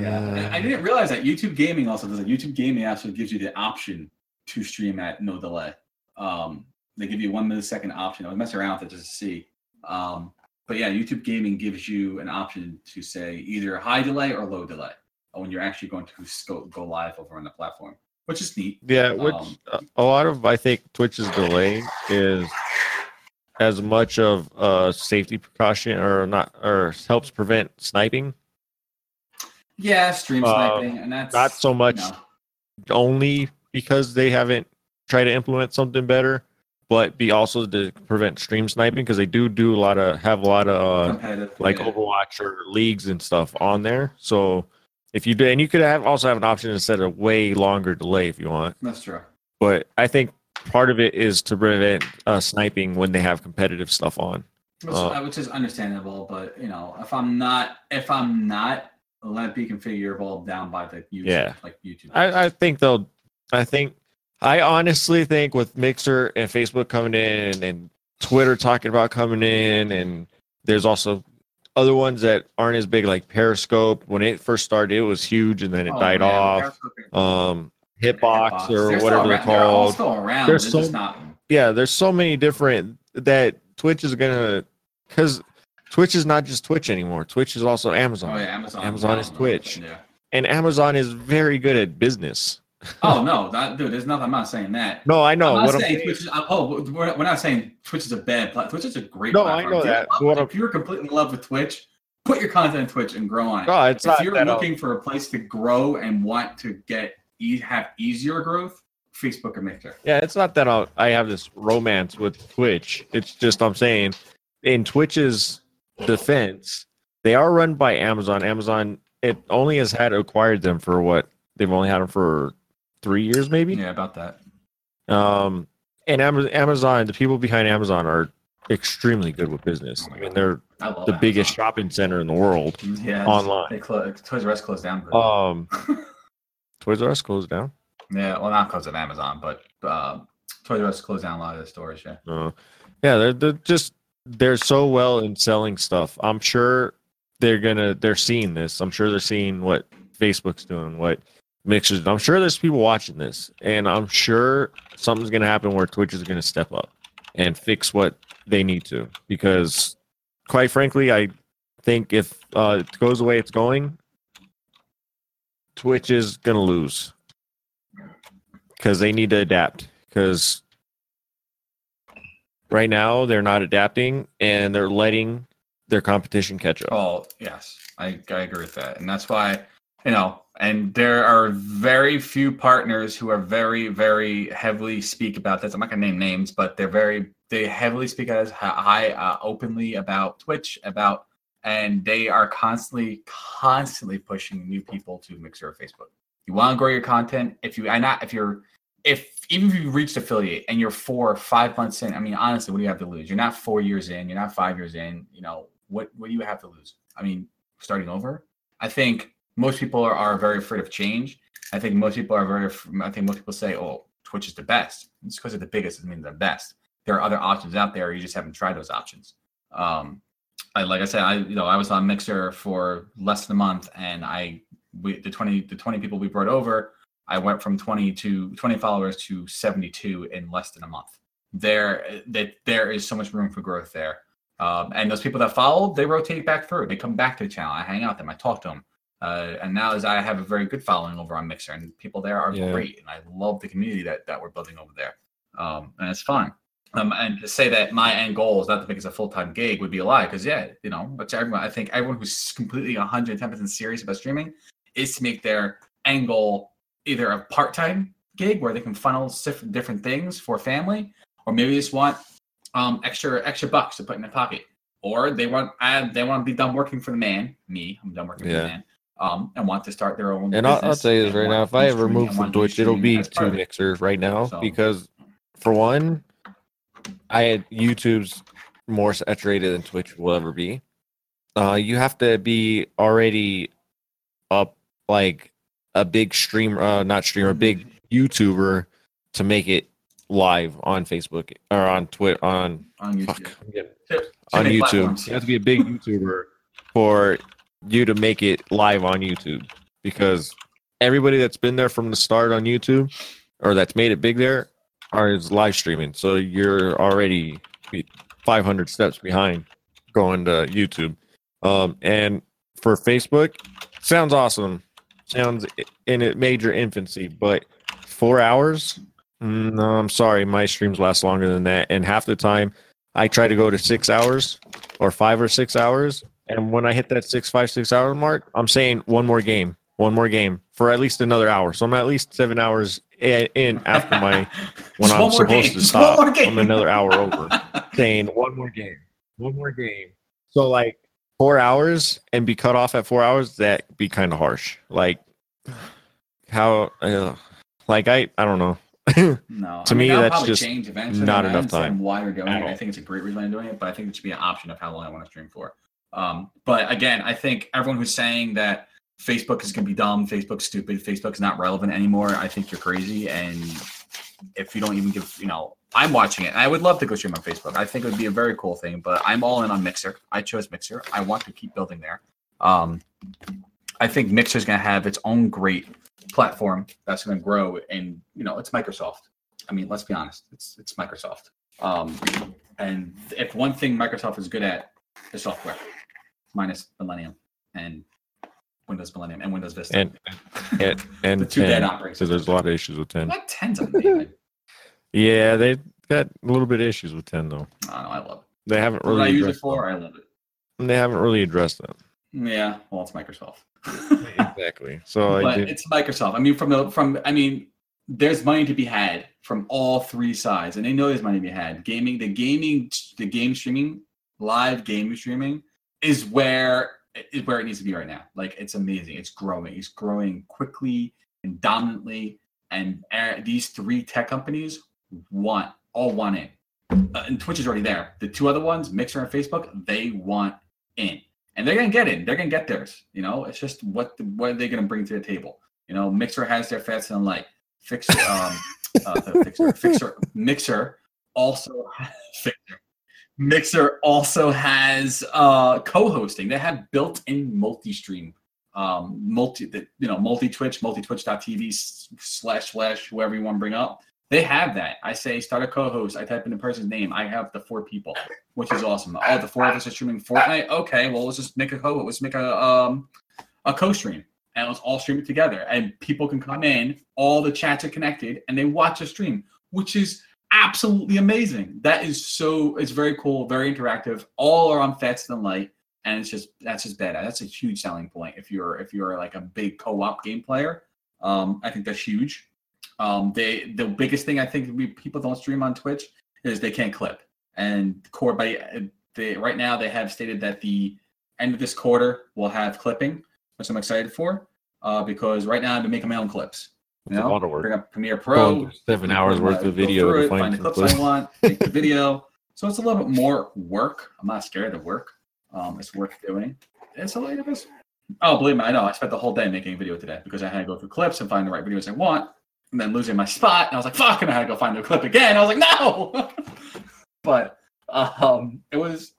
Yeah, Uh, I didn't realize that YouTube Gaming also does. It. YouTube Gaming actually gives you the option to stream at no delay. Um, they give you one millisecond option. I was messing around with it just to see. Um, but yeah, YouTube Gaming gives you an option to say either high delay or low delay when you're actually going to go, go live over on the platform, which is neat. Yeah, which Um, a- a lot of I think Twitch's delay is as much of a safety precaution or not or helps prevent sniping. Yeah, stream Uh, sniping, and that's not so much only because they haven't tried to implement something better, but be also to prevent stream sniping because they do do a lot of have a lot of uh, like yeah. Overwatch or leagues and stuff on there. So if you do, and you could have also have an option instead of way longer delay if you want. That's true. But I think part of it is to prevent uh, sniping when they have competitive stuff on. Which, Uh, uh, which is understandable, but you know, if I'm not, if I'm not, it be configurable down by the YouTube, Yeah. like YouTube. I, I think they'll. I think. I honestly think with Mixer and Facebook coming in and Twitter talking about coming in, and there's also other ones that aren't as big like Periscope. When it first started, it was huge, and then it Oh, died man, off. Periscope Um, Hitbox Hitbox. or They're whatever they're around- They're around. There's They're so- not. yeah, there's so many different that Twitch is gonna because Twitch is not just Twitch anymore. Twitch is also Amazon, Oh yeah, Amazon. Amazon is Twitch. Yeah. and Amazon is very good at business. Oh no, that, dude. There's nothing. I'm not saying that. No, I know I'm not what saying. Twitch is. Oh, we're, we're not saying Twitch is a bad platform. Twitch is a great. No, I platform. know If you're that. love- if you're completely in love with Twitch, put your content on Twitch and grow on it. No, it's if not you're looking for a place to grow and want to get e- have easier growth, Facebook or Mixer. yeah, it's not that I'll, I have this romance with Twitch. It's just I'm saying, in Twitch's defense, they are run by Amazon. Amazon it only has had acquired them for what they've only had them for three years, maybe. Yeah, about that. Um, and Ama- Amazon, the people behind Amazon are extremely good with business. I mean, they're I the biggest shopping center in the world. yeah, online. They clo- Toys R Us closed down. but- Um, [LAUGHS] Toys R Us closed down. yeah, well, not because of Amazon, but uh, Toys R Us closed down a lot of the stores. Yeah. Uh, yeah, they're, they're just they're so well in selling stuff. I'm sure they're gonna they're seeing this. I'm sure they're seeing what Facebook's doing, what Mixers. I'm sure there's people watching this, and I'm sure something's gonna happen where Twitch is gonna step up and fix what they need to. Because, quite frankly, I think if uh, it goes the way it's going, Twitch is gonna lose because they need to adapt. Because right now they're not adapting and they're letting their competition catch up. Oh yes, I, I agree with that, and that's why you know. And there are very few partners who are very, very heavily speak about this. I'm not gonna name names, but they're very they heavily speak as high uh, openly about Twitch about, and they are constantly, constantly pushing new people to Mixer or Facebook. You want to grow your content. If you, and not if you're, if even if you reached affiliate and you're four or five months in, I mean, honestly, what do you have to lose? You're not four years in. You're not five years in. You know what? What do you have to lose? I mean, starting over. I think most people are, are very afraid of change. I think most people are very. I think most people say, "Oh, Twitch is the best." It's because it's the biggest. Doesn't mean the best. There are other options out there. You just haven't tried those options. Um, I, like I said, I you know I was on Mixer for less than a month, and I we the twenty the twenty people we brought over, I went from twenty to twenty followers to seventy two in less than a month. There that there is so much room for growth there. Um, and those people that followed, they rotate back through. They come back to the channel. I hang out with them. I talk to them. Uh, and now as I have a very good following over on Mixer, and people there are Yeah. great, and I love the community that that we're building over there. Um, and it's fun. Um, and to say that my end goal is not to make it a full time gig would be a lie because yeah, you know, but to everyone, I think everyone who's completely 110 percent serious about streaming is to make their end goal either a part time gig where they can funnel different things for family, or maybe they just want um, extra extra bucks to put in their pocket, or they want uh, they want to be done working for the man, me, I'm done working yeah. for the man, um, and want to start their own. And I'll, I'll tell you this right now: if I ever move from Twitch, it'll be to mixers right now so, because, for one, I had YouTube's more saturated than Twitch will ever be. Uh, you have to be already up like a big streamer, uh, not streamer, a big YouTuber to make it live on Facebook or on Twitter on on YouTube. Fuck, on YouTube. You have to be a big [LAUGHS] YouTuber for you to make it live on YouTube because everybody that's been there from the start on YouTube or that's made it big there are is live streaming. So you're already 500 steps behind going to YouTube. Um, and for Facebook, sounds awesome. Sounds in a major infancy, but four hours. Mm, no, I'm sorry. My streams last longer than that. And half the time, I try to go to six hours or five or six hours. And when I hit that six, five, six hour mark, I'm saying one more game, one more game for at least another hour. So I'm at least seven hours in after my [LAUGHS] when I'm supposed game. to stop. I'm another hour over, [LAUGHS] saying one more game, one more game. So like four hours and be cut off at four hours, that be kind of harsh. Like how, uh, like I, I don't know. [LAUGHS] no, to I mean, me that's just change eventually. not enough time. Why you're doing it? I think it's a great reason I'm doing it, but I think it should be an option of how long I want to stream for. Um, but again, I think everyone who's saying that Facebook is going to be dumb, Facebook's stupid, Facebook's not relevant anymore. I think you're crazy. And if you don't even give, you know, I'm watching it. I would love to go stream on Facebook. I think it would be a very cool thing, but I'm all in on Mixer. I chose Mixer. I want to keep building there. Um, I think Mixer is going to have its own great platform that's going to grow. And, you know, it's Microsoft. I mean, let's be honest, it's, it's Microsoft. Um, and if one thing Microsoft is good at, is software, minus Millennium. And Windows Millennium and Windows Vista. And and, [LAUGHS] and the two 10, dead operating So there's a lot of issues with 10. What 10's amazing. yeah, they got a little bit of issues with 10 though. I know, I love it. They haven't really. What I use it for, them. I love it. And they haven't really addressed that. Yeah, well, it's Microsoft. [LAUGHS] exactly. So but it's Microsoft. I mean, from the from I mean, there's money to be had from all three sides, and they know there's money to be had. Gaming, the gaming, the game streaming, live game streaming is where is where it needs to be right now. Like it's amazing. It's growing. It's growing quickly and dominantly. And these three tech companies want all want in. Uh, and Twitch is already there. The two other ones, Mixer and Facebook, they want in, and they're gonna get in. They're gonna get theirs. You know, it's just what the, what are they gonna bring to the table? You know, Mixer has their fast and light Fixer, um, uh, Fixer, Fixer, Mixer also [LAUGHS] Fixer. Mixer also has uh, co-hosting. They have built-in multi-stream, um, multi, the, you know, multi-Twitch, multi-twitch.tv slash slash whoever you want to bring up. They have that. I say start a co-host. I type in the person's name. I have the four people, which is awesome. Oh, the four of us are streaming Fortnite. Okay, well let's just make a co. Let's make a um a co-stream and let's all stream it together. And people can come in. All the chats are connected, and they watch a stream, which is absolutely amazing. That is so. It's very cool, very interactive. All are on faster than light, and it's just that's just bad. That's a huge selling point if you're if you're like a big co-op game player. Um, I think that's huge. Um, they the biggest thing I think we, people don't stream on Twitch is they can't clip. And core by they right now they have stated that the end of this quarter will have clipping, which I'm excited for. Uh, because right now I've been making my own clips. You know, a lot of work. Bring up Premiere Pro. Seven hours worth of video to find, find the clips I want, [LAUGHS] make the video. So it's a little bit more work. I'm not scared of work. Um, it's worth doing. It's a lot of bit. Oh, believe me, I know. I spent the whole day making a video today because I had to go through clips and find the right videos I want, and then losing my spot. And I was like, "Fuck!" And I had to go find the clip again. I was like, "No!" [LAUGHS] but um, it was.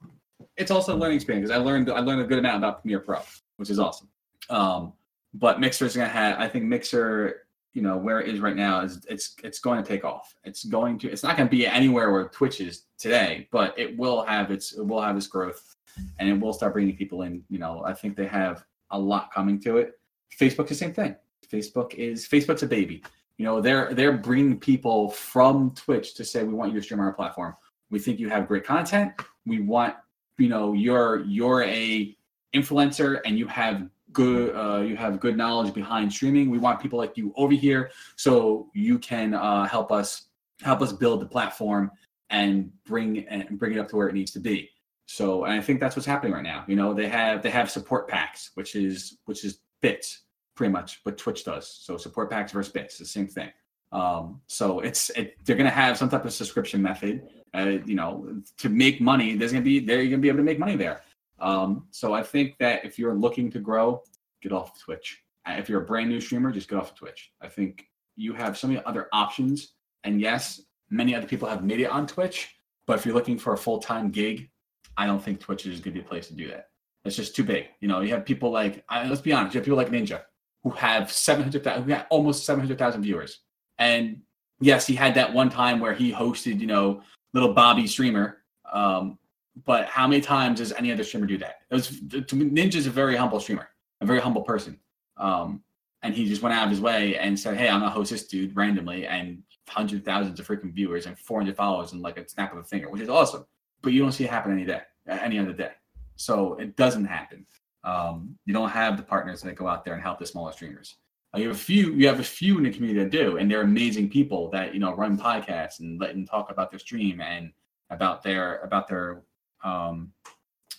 It's also a learning experience because I learned I learned a good amount about Premiere Pro, which is awesome. Um, but Mixer is gonna have. I think Mixer you know where it is right now is it's it's going to take off. It's going to it's not going to be anywhere where Twitch is today, but it will have its it will have its growth, and it will start bringing people in. You know, I think they have a lot coming to it. Facebook the same thing. Facebook is Facebook's a baby. You know, they're they're bringing people from Twitch to say we want you to stream on our platform. We think you have great content. We want, you know, you're you're a influencer and you have good uh, you have good knowledge behind streaming. We want people like you over here so you can uh, help us help us build the platform and bring and bring it up to where it needs to be. So, and I think that's what's happening right now. You know, they have they have support packs, which is which is bits pretty much what Twitch does. So support packs versus bits, the same thing. Um, so it's it, they're gonna have some type of subscription method. Uh, you know, to make money, there's gonna be there you're gonna be able to make money there. Um, so I think that if you're looking to grow, get off Twitch. If you're a brand new streamer, just get off of Twitch. I think you have so many other options. And yes, many other people have made it on Twitch. But if you're looking for a full time gig, I don't think Twitch is going to be a place to do that. It's just too big. You know, you have people like, let's be honest, you have people like Ninja who have 700,000, who got almost 700,000 viewers. And yes, he had that one time where he hosted, you know, little Bobby streamer. Um, but how many times does any other streamer do that? It was Ninja's a very humble streamer, a very humble person. Um, and he just went out of his way and said, "Hey, I'm gonna host this dude randomly," and hundred thousands of freaking viewers and 400 followers in like a snap of a finger, which is awesome. But you don't see it happen any day, any other day. So it doesn't happen. Um, you don't have the partners that go out there and help the smaller streamers. Uh, you have a few. You have a few in the community that do, and they're amazing people that you know run podcasts and let them talk about their stream and about their about their um,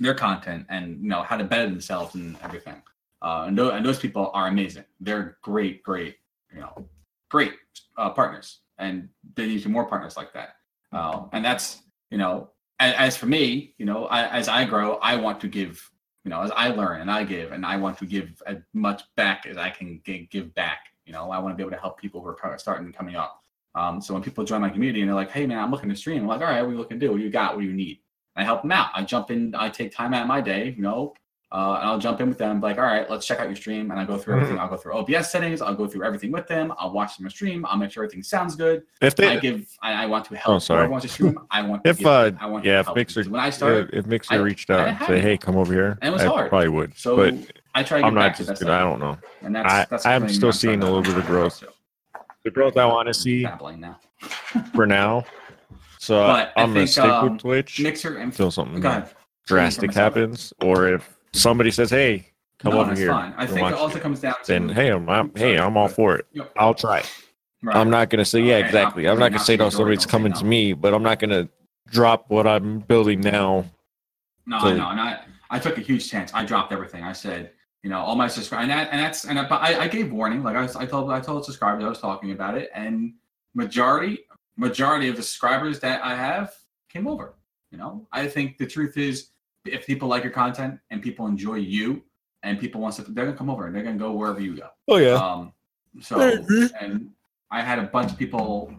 their content and you know how to better themselves and everything. Uh, and, th- and those people are amazing. They're great, great, you know, great uh, partners, and they need to be more partners like that. Uh, and that's you know, as, as for me, you know, I, as I grow, I want to give, you know, as I learn and I give, and I want to give as much back as I can g- give back. You know, I want to be able to help people who are starting and coming up. Um, so when people join my community and they're like, "Hey, man, I'm looking to stream," I'm like, "All right, what are you looking to do? What do you got? What do you need?" I help them out. I jump in. I take time out of my day. You know, uh, and I'll jump in with them, like, all right, let's check out your stream. And I go through mm-hmm. everything. I'll go through OBS settings. I'll go through everything with them. I'll watch them stream. I'll make sure everything sounds good. If they, I give, I, I want to help. Oh, sorry. wants to stream. I want. To If uh, I want yeah, if Mixer, when I started, if Mixer I, reached out and say, hey, come over here, and it was I hard. probably would. So but I try. To I'm not just. I don't know. And that's, I, that's I'm still seeing a little bit of growth. The growth I want to see now. for now. So but I'm gonna think, stick um, with Twitch Mixer and until something drastic happens, or if somebody says, "Hey, come no, over here," fine. I think it also it. comes down to then hey, I'm, I'm hey, I'm all for it. Yep. I'll try. it. Right. I'm not gonna say yeah, Okay, exactly. not- I'm not gonna not say no, somebody's coming no. to me, but I'm not gonna drop what I'm building now. No, I know, and I, took a huge chance. I dropped everything. I said, you know, all my subscribers, and, that, and that's, and I, but I, I gave warning. Like I, I told, I told subscribers I was talking about it, and majority, majority of the subscribers that I have came over. You know, I think the truth is, if people like your content and people enjoy you, and people want to, they're gonna come over and they're gonna go wherever you go. Oh yeah. Um, so and I had a bunch of people,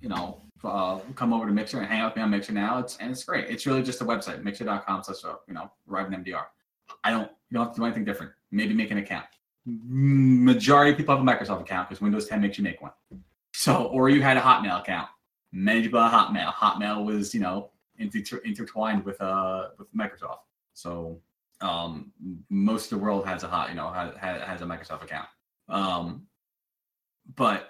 you know, uh, come over to Mixer and hang out with me on Mixer now. It's and it's great. It's really just a website, mixer.com slash uh, you know, Riven MDR. I don't you don't have to do anything different. Maybe make an account. Majority of people have a Microsoft account because Windows 10 makes you make one. So or you had a Hotmail account. Many by Hotmail. Hotmail was, you know, inter- intertwined with uh with Microsoft. So um most of the world has a hot, you know, has, has a Microsoft account. Um but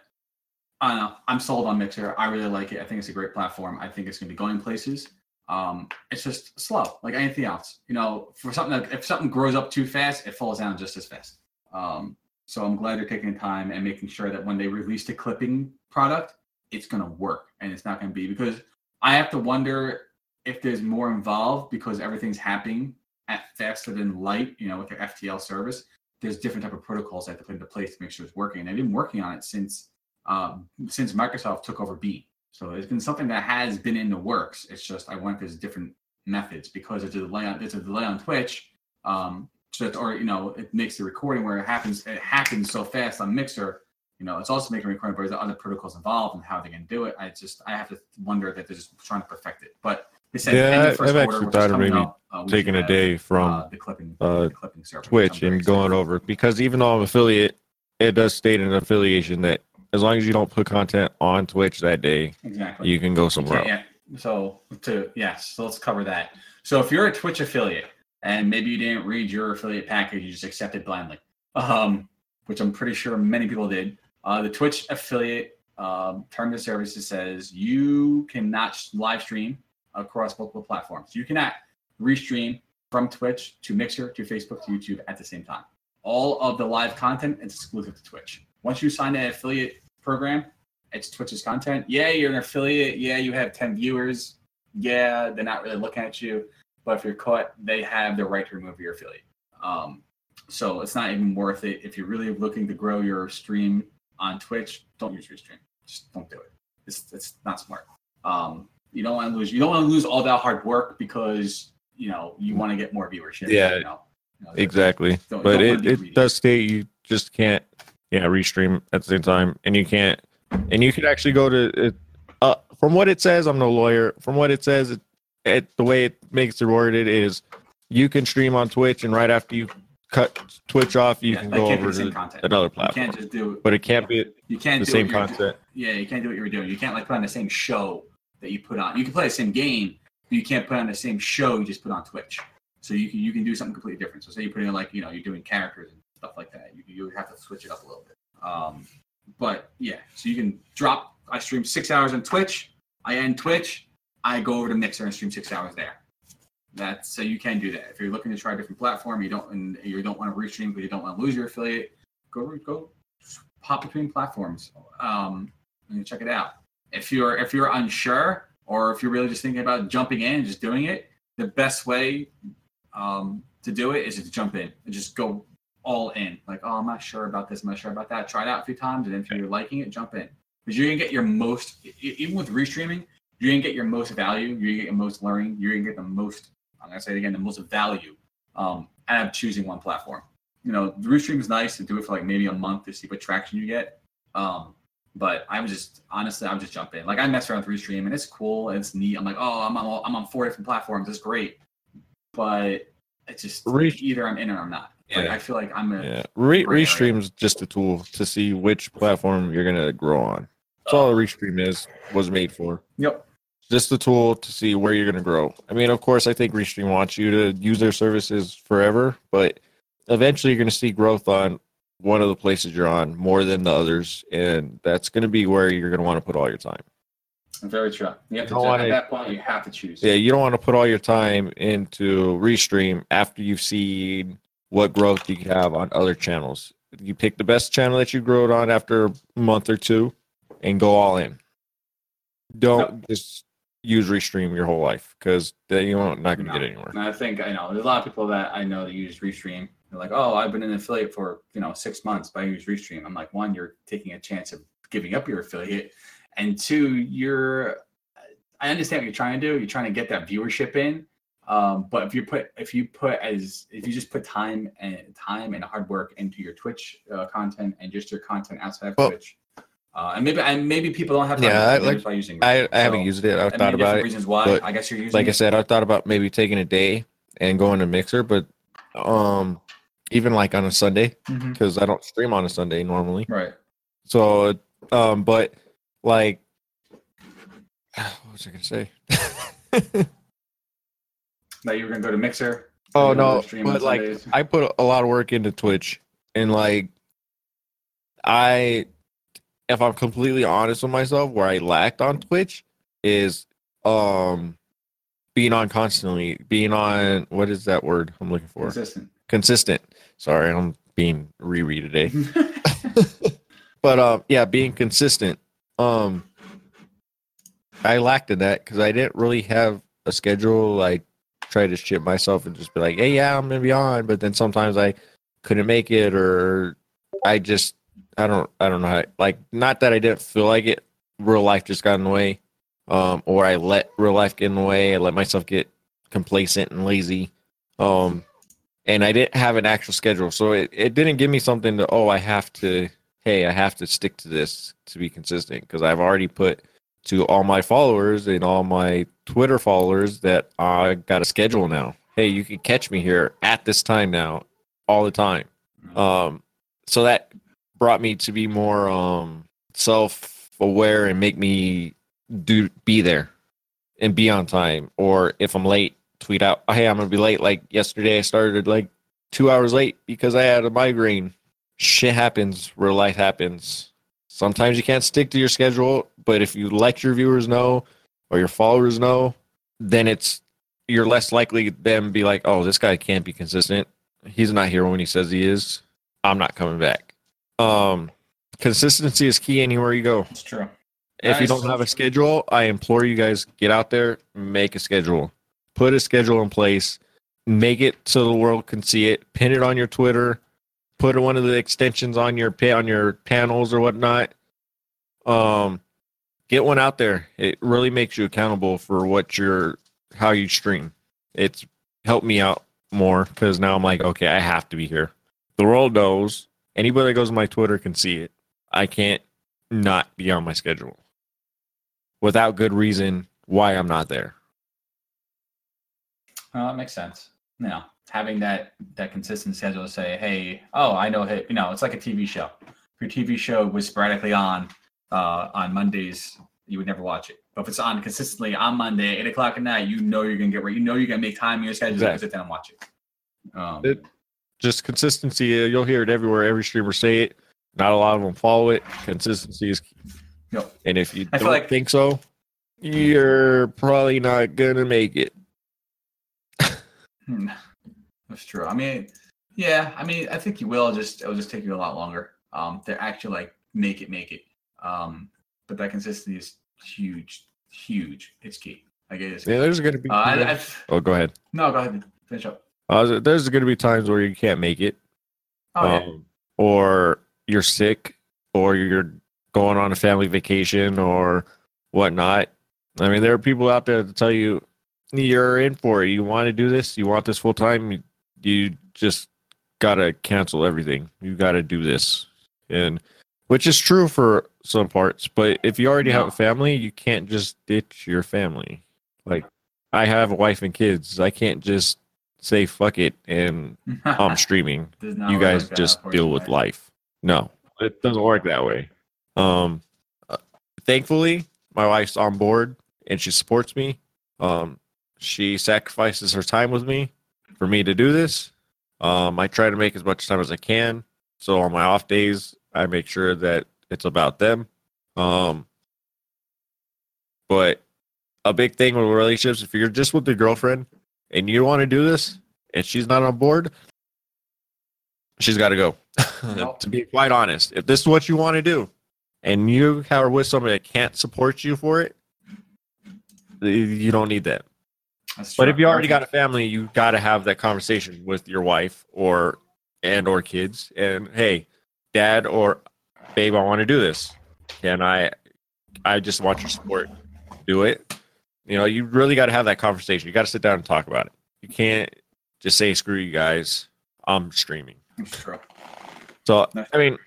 I don't know. I'm sold on Mixer. I really like it. I think it's a great platform. I think it's going to be going places. Um, it's just slow, like anything else. You know, for something that if something grows up too fast, it falls down just as fast. Um, so I'm glad they're taking time and making sure that when they release the clipping product, it's going to work and it's not going to be because I have to wonder if there's more involved because everything's happening at faster than light. You know, with their FTL service, there's different type of protocols they have to put into place to make sure it's working. And they've been working on it since um, since Microsoft took over Beam. So it's been something that has been in the works. It's just I went there's different methods because there's a delay on there's a delay on Twitch. Um, so it's, or you know it makes the recording where it happens it happens so fast on Mixer. You know it's also making a recording, but there's other protocols involved and how they can do it. I just I have to wonder that they're just trying to perfect it. But they said Yeah, of I've first actually quarter, thought of maybe up, uh, Taking a day uh, from the clipping uh, the clipping service. I'm Twitch and going over because even though I'm affiliate, it does state an affiliation that as long as you don't put content on Twitch that day, exactly. you can go somewhere Okay, else. yeah. So to yes, so let's cover that. So if you're a Twitch affiliate and maybe you didn't read your affiliate package, you just accepted blindly, um, which I'm pretty sure many people did. Uh, the Twitch affiliate um, terms of services says you cannot live stream across multiple platforms. You cannot restream from Twitch to Mixer to Facebook to YouTube at the same time. All of the live content is exclusive to Twitch. Once you sign an affiliate program, it's Twitch's content. Yeah, you're an affiliate. Yeah, you have 10 viewers. Yeah, they're not really looking at you. But if you're caught, they have the right to remove your affiliate. Um, so it's not even worth it. If you're really looking to grow your stream on Twitch, don't use Restream. Just don't do it. It's, it's not smart. Um, you don't want to lose. You don't want to lose all that hard work because you know you want to get more viewership. Yeah, you know? You know, Exactly. Don't- but don't it, it does state you just can't yeah restream at the same time and you can't and you could actually go to it uh from what it says i'm no lawyer from what it says it, it the way it makes it worded is you can stream on twitch and right after you cut twitch off you Yeah, can go over to content. another You platform can't just do. but it can't be You can't the do same you're do- content Yeah, you can't do what you were doing. You can't like put on the same show that you put on. You can play the same game, but you can't put on the same show you just put on Twitch. So you can you can do something completely different. So say you're putting in like you know you're doing characters and stuff like that. You you have to switch it up a little bit. Um, but yeah, so you can drop. I stream six hours on Twitch. I end Twitch. I go over to Mixer and stream six hours there. That's so you can do that. If you're looking to try a different platform, you don't and you don't want to restream, but you don't want to lose your affiliate. Go go pop between platforms um, and check it out. If you're if you're unsure or if you're really just thinking about jumping in and just doing it, the best way um, to do it is to jump in and just go all in. Like, oh, I'm not sure about this. I'm not sure about that. Try it out a few times, and if you're liking it, jump in because you're gonna get your most. Even with restreaming, you're gonna get your most value. You're gonna get your most learning. You're gonna get the most. I'm gonna say it again, the most value um, out of choosing one platform. You know, the restream is nice to do it for like maybe a month to see what traction you get. Um, but I was just honestly, I would just jumping. Like I mess around with Restream and it's cool and it's neat. I'm like, oh, I'm on I'm on four different platforms. It's great, but it's just Re- either I'm in or I'm not. Like Yeah. I feel like I'm a yeah Re- restream's just a tool to see which platform you're gonna grow on that's all a restream is was made for yep. Just the tool to see where you're going to grow. I mean, of course, I think Restream wants you to use their services forever, but eventually you're going to see growth on one of the places you're on more than the others, and that's going to be where you're going to want to put all your time. Very true. You have to don't at that point you have to choose. Yeah, you don't want to put all your time into Restream after you've seen what growth you have on other channels. You pick the best channel that you growed on after a month or two and go all in. Don't just use Restream your whole life because you're not not going to No. get anywhere. And I think I know there's a lot of people that I know that use Restream. They're like, oh, I've been an affiliate for you know six months, but I use Restream. I'm like, one, you're taking a chance of giving up your affiliate, and two, you're. I understand what you're trying to do. You're trying to get that viewership in, um, but if you put if you put as if you just put time and time and hard work into your Twitch uh, content and just your content outside of Well- Twitch, uh, and maybe and maybe people don't have time. Yeah, to I like- using I, Restream. I haven't used it. I've thought about it. Reasons why? I guess you're using. Like I said, I thought about maybe taking a day and going to Mixer, but um, even like on a Sunday because I don't stream on a Sunday normally. Right. So, um, but like, [SIGHS] what was I gonna say? [LAUGHS] that you were gonna go to Mixer. oh no, but like Sundays. I put a lot of work into Twitch, and like, I, if I'm completely honest with myself, where I lacked on Twitch is um being on constantly, being on what is that word I'm looking for? consistent. Consistent. Sorry, I'm being Riri today. [LAUGHS] [LAUGHS] but um yeah being consistent um i lacked in that because i didn't really have a schedule like try to ship myself and just be like hey yeah i'm gonna be on but then sometimes i couldn't make it or i just i don't i don't know how like not that i didn't feel like it real life just got in the way um or i let real life get in the way i let myself get complacent and lazy um and i didn't have an actual schedule so it, it didn't give me something to oh i have to hey, I have to stick to this to be consistent because I've already put to all my followers and all my Twitter followers that I got a schedule now. Hey, you can catch me here at this time now, all the time. Um, so that brought me to be more um self-aware and make me do be there and be on time. Or if I'm late, tweet out, "Hey, I'm gonna be late." Like yesterday, I started like two hours late because I had a migraine shit happens real life happens sometimes you can't stick to your schedule but if you let your viewers know or your followers know then it's you're less likely them be like, oh, this guy can't be consistent. He's not here when he says he is. I'm not coming back. Um, consistency is key anywhere you go. It's true. If you don't have a schedule, I implore you guys get out there, make a schedule, put a schedule in place, make it so the world can see it, pin it on your Twitter, put one of the extensions on your on your panels or whatnot. Um, get one out there. It really makes you accountable for what you're how you stream. It's helped me out more because now I'm like, okay, I have to be here. The world knows. Anybody that goes on my Twitter can see it. I can't not be on my schedule without good reason why I'm not there. Oh, that makes sense. Now, having that that consistent schedule to say, hey, oh, I know, hey, you know, it's like a TV show. If your TV show was sporadically on uh, on Mondays, you would never watch it. But if it's on consistently on Monday, eight o'clock at night, you know you're gonna get where you know you're gonna make time in your schedule to sit down and watch it. Um, It- Just consistency. You'll hear it everywhere. Every streamer say it. Not a lot of them follow it. Consistency is. And if you I don't like- think so, you're probably not gonna make it. Hmm. That's true. I mean, yeah. I mean, I think you will. Just it'll just take you a lot longer. Um, to actually like make it, make it. Um, but that consistency is huge, huge. It's key. It is. Yeah, there's gonna be. Uh, I, oh, go ahead. no, go ahead. Finish up. Uh, there's gonna be times where you can't make it. Oh, yeah. um, or you're sick, or you're going on a family vacation, or whatnot. I mean, there are people out there to tell you you're in for it. You want to do this. You want this full time. You, you just gotta cancel everything. You gotta do this, and which is true for some parts. But if you already have a family, you can't just ditch your family. Like I have a wife and kids. I can't just say fuck it and [LAUGHS] I'm streaming you guys like that, just deal with life. No, it doesn't work that way. Um, uh, thankfully, my wife's on board and she supports me. Um, she sacrifices her time with me for me to do this. Um, I try to make as much time as I can. So on my off days, I make sure that it's about them. Um, but a big thing with relationships, if you're just with your girlfriend and you want to do this and she's not on board, she's got to go. [LAUGHS] Nope. to be quite honest, if this is what you want to do, and you are with somebody that can't support you for it, you don't need that. That's But true. if you already got a family, you got to have that conversation with your wife or and or kids. And hey, dad or babe, I want to do this. Can I? I just want your support. Do it. You know, you really got to have that conversation. You got to sit down and talk about it. You can't just say screw you guys. I'm streaming. True. So Nice. I mean,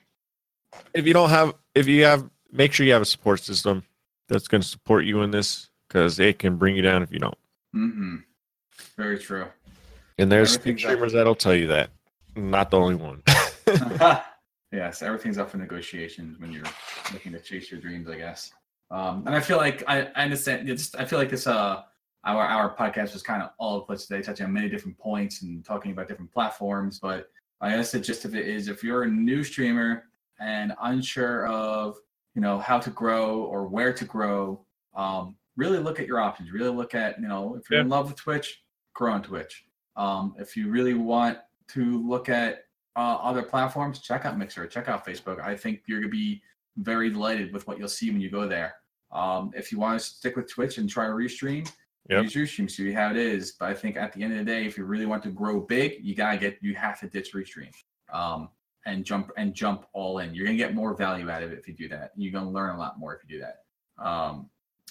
if you don't have, if you have, make sure you have a support system that's going to support you in this because it can bring you down if you don't. Mm-hmm. Very true. And there's Everything's up. streamers that'll tell you that. Not the only one. [LAUGHS] yes, everything's up for negotiations when you're looking to chase your dreams, I guess. Um, and I feel like I, I understand. It's, I feel like this uh our our podcast was kind of all over the place today, touching on many different points and talking about different platforms. But I guess the gist of it is, if you're a new streamer and unsure of you know how to grow or where to grow, um, really look at your options. Really look at you know if you're in love with Twitch, grow on Twitch. Um, if you really want to look at uh, other platforms, check out Mixer, check out Facebook. I think you're gonna be very delighted with what you'll see when you go there. Um, if you want to stick with Twitch and try to restream, Yep. use Restream, see how it is. But I think at the end of the day, if you really want to grow big, you gotta get you have to ditch Restream. Um, and jump and jump all in. You're gonna get more value out of it if you do that. You're gonna learn a lot more if you do that. Um,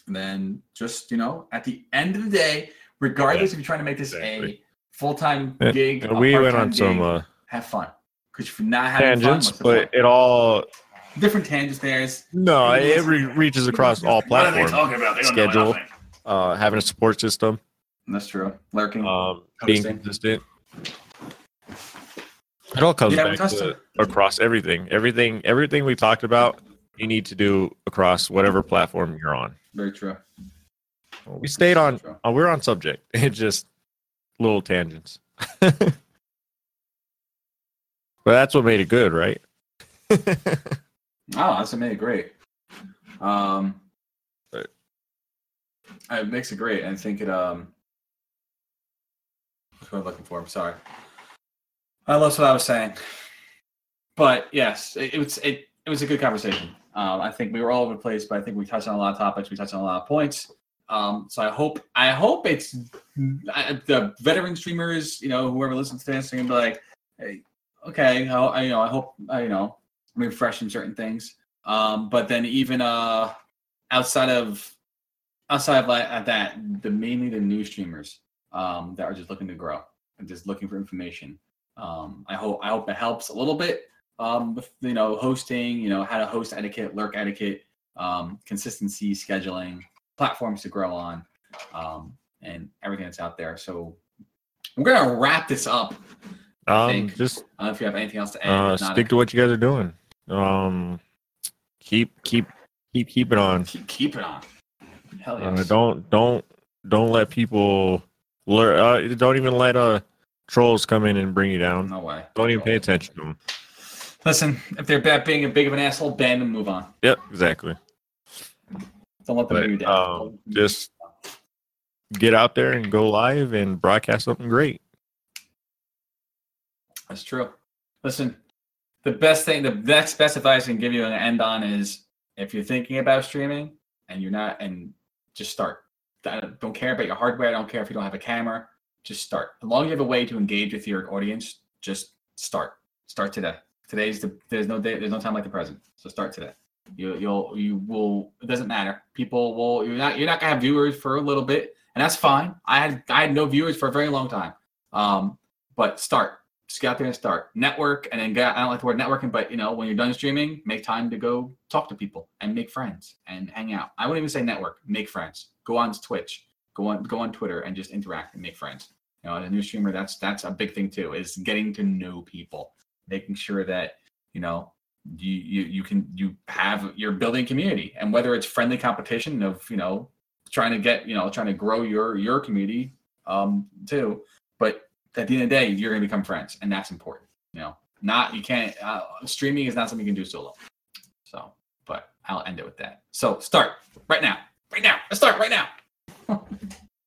and then just you know, at the end of the day, regardless if you're trying to make this a full time gig, we went on some uh, have fun. Because you're not having tangents, fun, but it all different tangents there is no, it re- reaches across all platforms. What are they talking about? They don't know Schedule. nothing. Uh, having a support system, That's true. Lurking. um, being Hosting. consistent. It all comes Yeah, back to across everything. Everything, everything we talked about, you need to do across whatever platform you're on. Very true. We stayed on. True. Uh, we're on subject. [LAUGHS] It just little tangents. [LAUGHS] but that's what made it good, right? [LAUGHS] Oh, that's made it great. Um, Right. it makes it great. I think it um that's what I'm looking for. I'm sorry. I lost what I was saying. But yes, it, it was it, it was a good conversation. Um, I think we were all over the place, but I think we touched on a lot of topics. We touched on a lot of points. Um, so I hope I hope it's I, the veteran streamers, you know, whoever listens to this, are gonna be like, hey, okay, I, I you know, I hope I, you know, Refreshing certain things. Um, but then even uh outside of outside of like at that, the mainly the new streamers um that are just looking to grow and just looking for information. Um, I hope I hope it helps a little bit um with you know hosting, you know how to host etiquette, lurk etiquette, um, consistency, scheduling, platforms to grow on, um, and everything that's out there. So we're gonna wrap this up. Um, think. just I don't know if you have anything else to add. uh, not, stick to what you guys are doing. Um, keep keep keep keep it on. keep, keep it on. Hell Uh, don't don't don't let people learn. Uh, don't even let uh trolls come in and bring you down. No way. Don't even pay attention to them. Listen, if they're bad, being a big of an asshole, ban them, move on. Yep, exactly. Don't let them But bring you down. um, just get out there and go live and broadcast something great. That's true. Listen, the best thing, the next best advice I can give you and end on is if you're thinking about streaming and you're not, and just start. I don't care about your hardware. I don't care if you don't have a camera. Just start. As long as you have a way to engage with your audience, just start. Start today. Today's the there's no day, there's no time like the present. So start today. You you'll you will. It doesn't matter. People will. You're not you're not gonna have viewers for a little bit, and that's fine. I had I had no viewers for a very long time. Um, but start just get out there and start. Network and then get i don't like the word networking but you know when you're done streaming make time to go talk to people and make friends and hang out. I wouldn't even say network make friends. Go on twitch. Go on go on twitter and just interact and make friends. You know as a new streamer that's that's a big thing too is getting to know people making sure that you know you you, you can you have you're building community. And whether it's friendly competition of you know trying to get you know trying to grow your your community um too but at the end of the day, you're going to become friends, and that's important. You know, not you can't. Uh, streaming is not something you can do solo. So, but I'll end it with that. So start right now, right now. Let's start right now. [LAUGHS]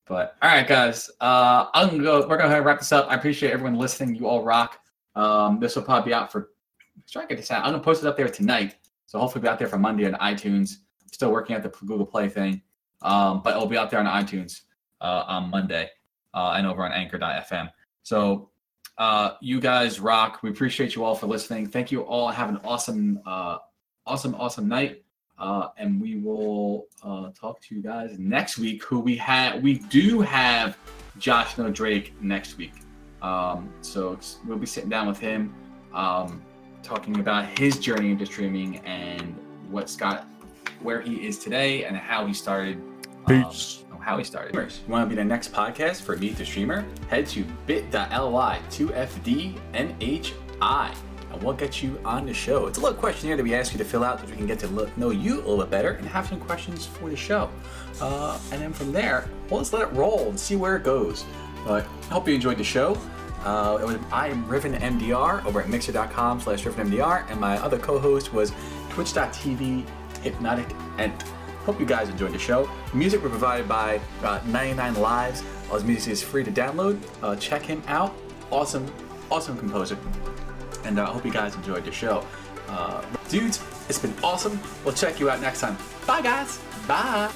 but all right, guys. Uh, I'm gonna go. We're gonna wrap this up. I appreciate everyone listening. You all rock. Um, this will probably be out for. Let's try to get this out. I'm gonna post it up there tonight, so hopefully be out there for Monday on iTunes. I'm Still working at the Google Play thing, um, but it'll be out there on iTunes uh, on Monday uh, and over on Anchor.fm. So uh, you guys rock. We appreciate you all for listening. Thank you all. Have an awesome, uh, awesome, awesome night. Uh, and we will uh, talk to you guys next week. Who we have? We do have Josh No Drake next week. Um, so we'll be sitting down with him, um, talking about his journey into streaming and what Scott, where he is today, and how he started. um, Peace. How he started. You want to be the next podcast for Meet the Streamer? Head to bit.ly 2FDNHI and we'll get you on the show. It's a little questionnaire that we ask you to fill out so we can get to look, know you a little bit better and have some questions for the show. Uh, and then from there, we'll just let it roll and see where it goes. But I hope you enjoyed the show. Uh, I am Riven MDR over at mixer.com slash Riven MDR, and my other co-host was twitch.tv Hypnotic and Hope you guys enjoyed the show. Music was provided by uh, 99 Lives. All his music is free to download. Uh, check him out. Awesome, awesome composer. And I uh, hope you guys enjoyed the show. Uh, dudes, it's been awesome. We'll check you out next time. Bye, guys. Bye.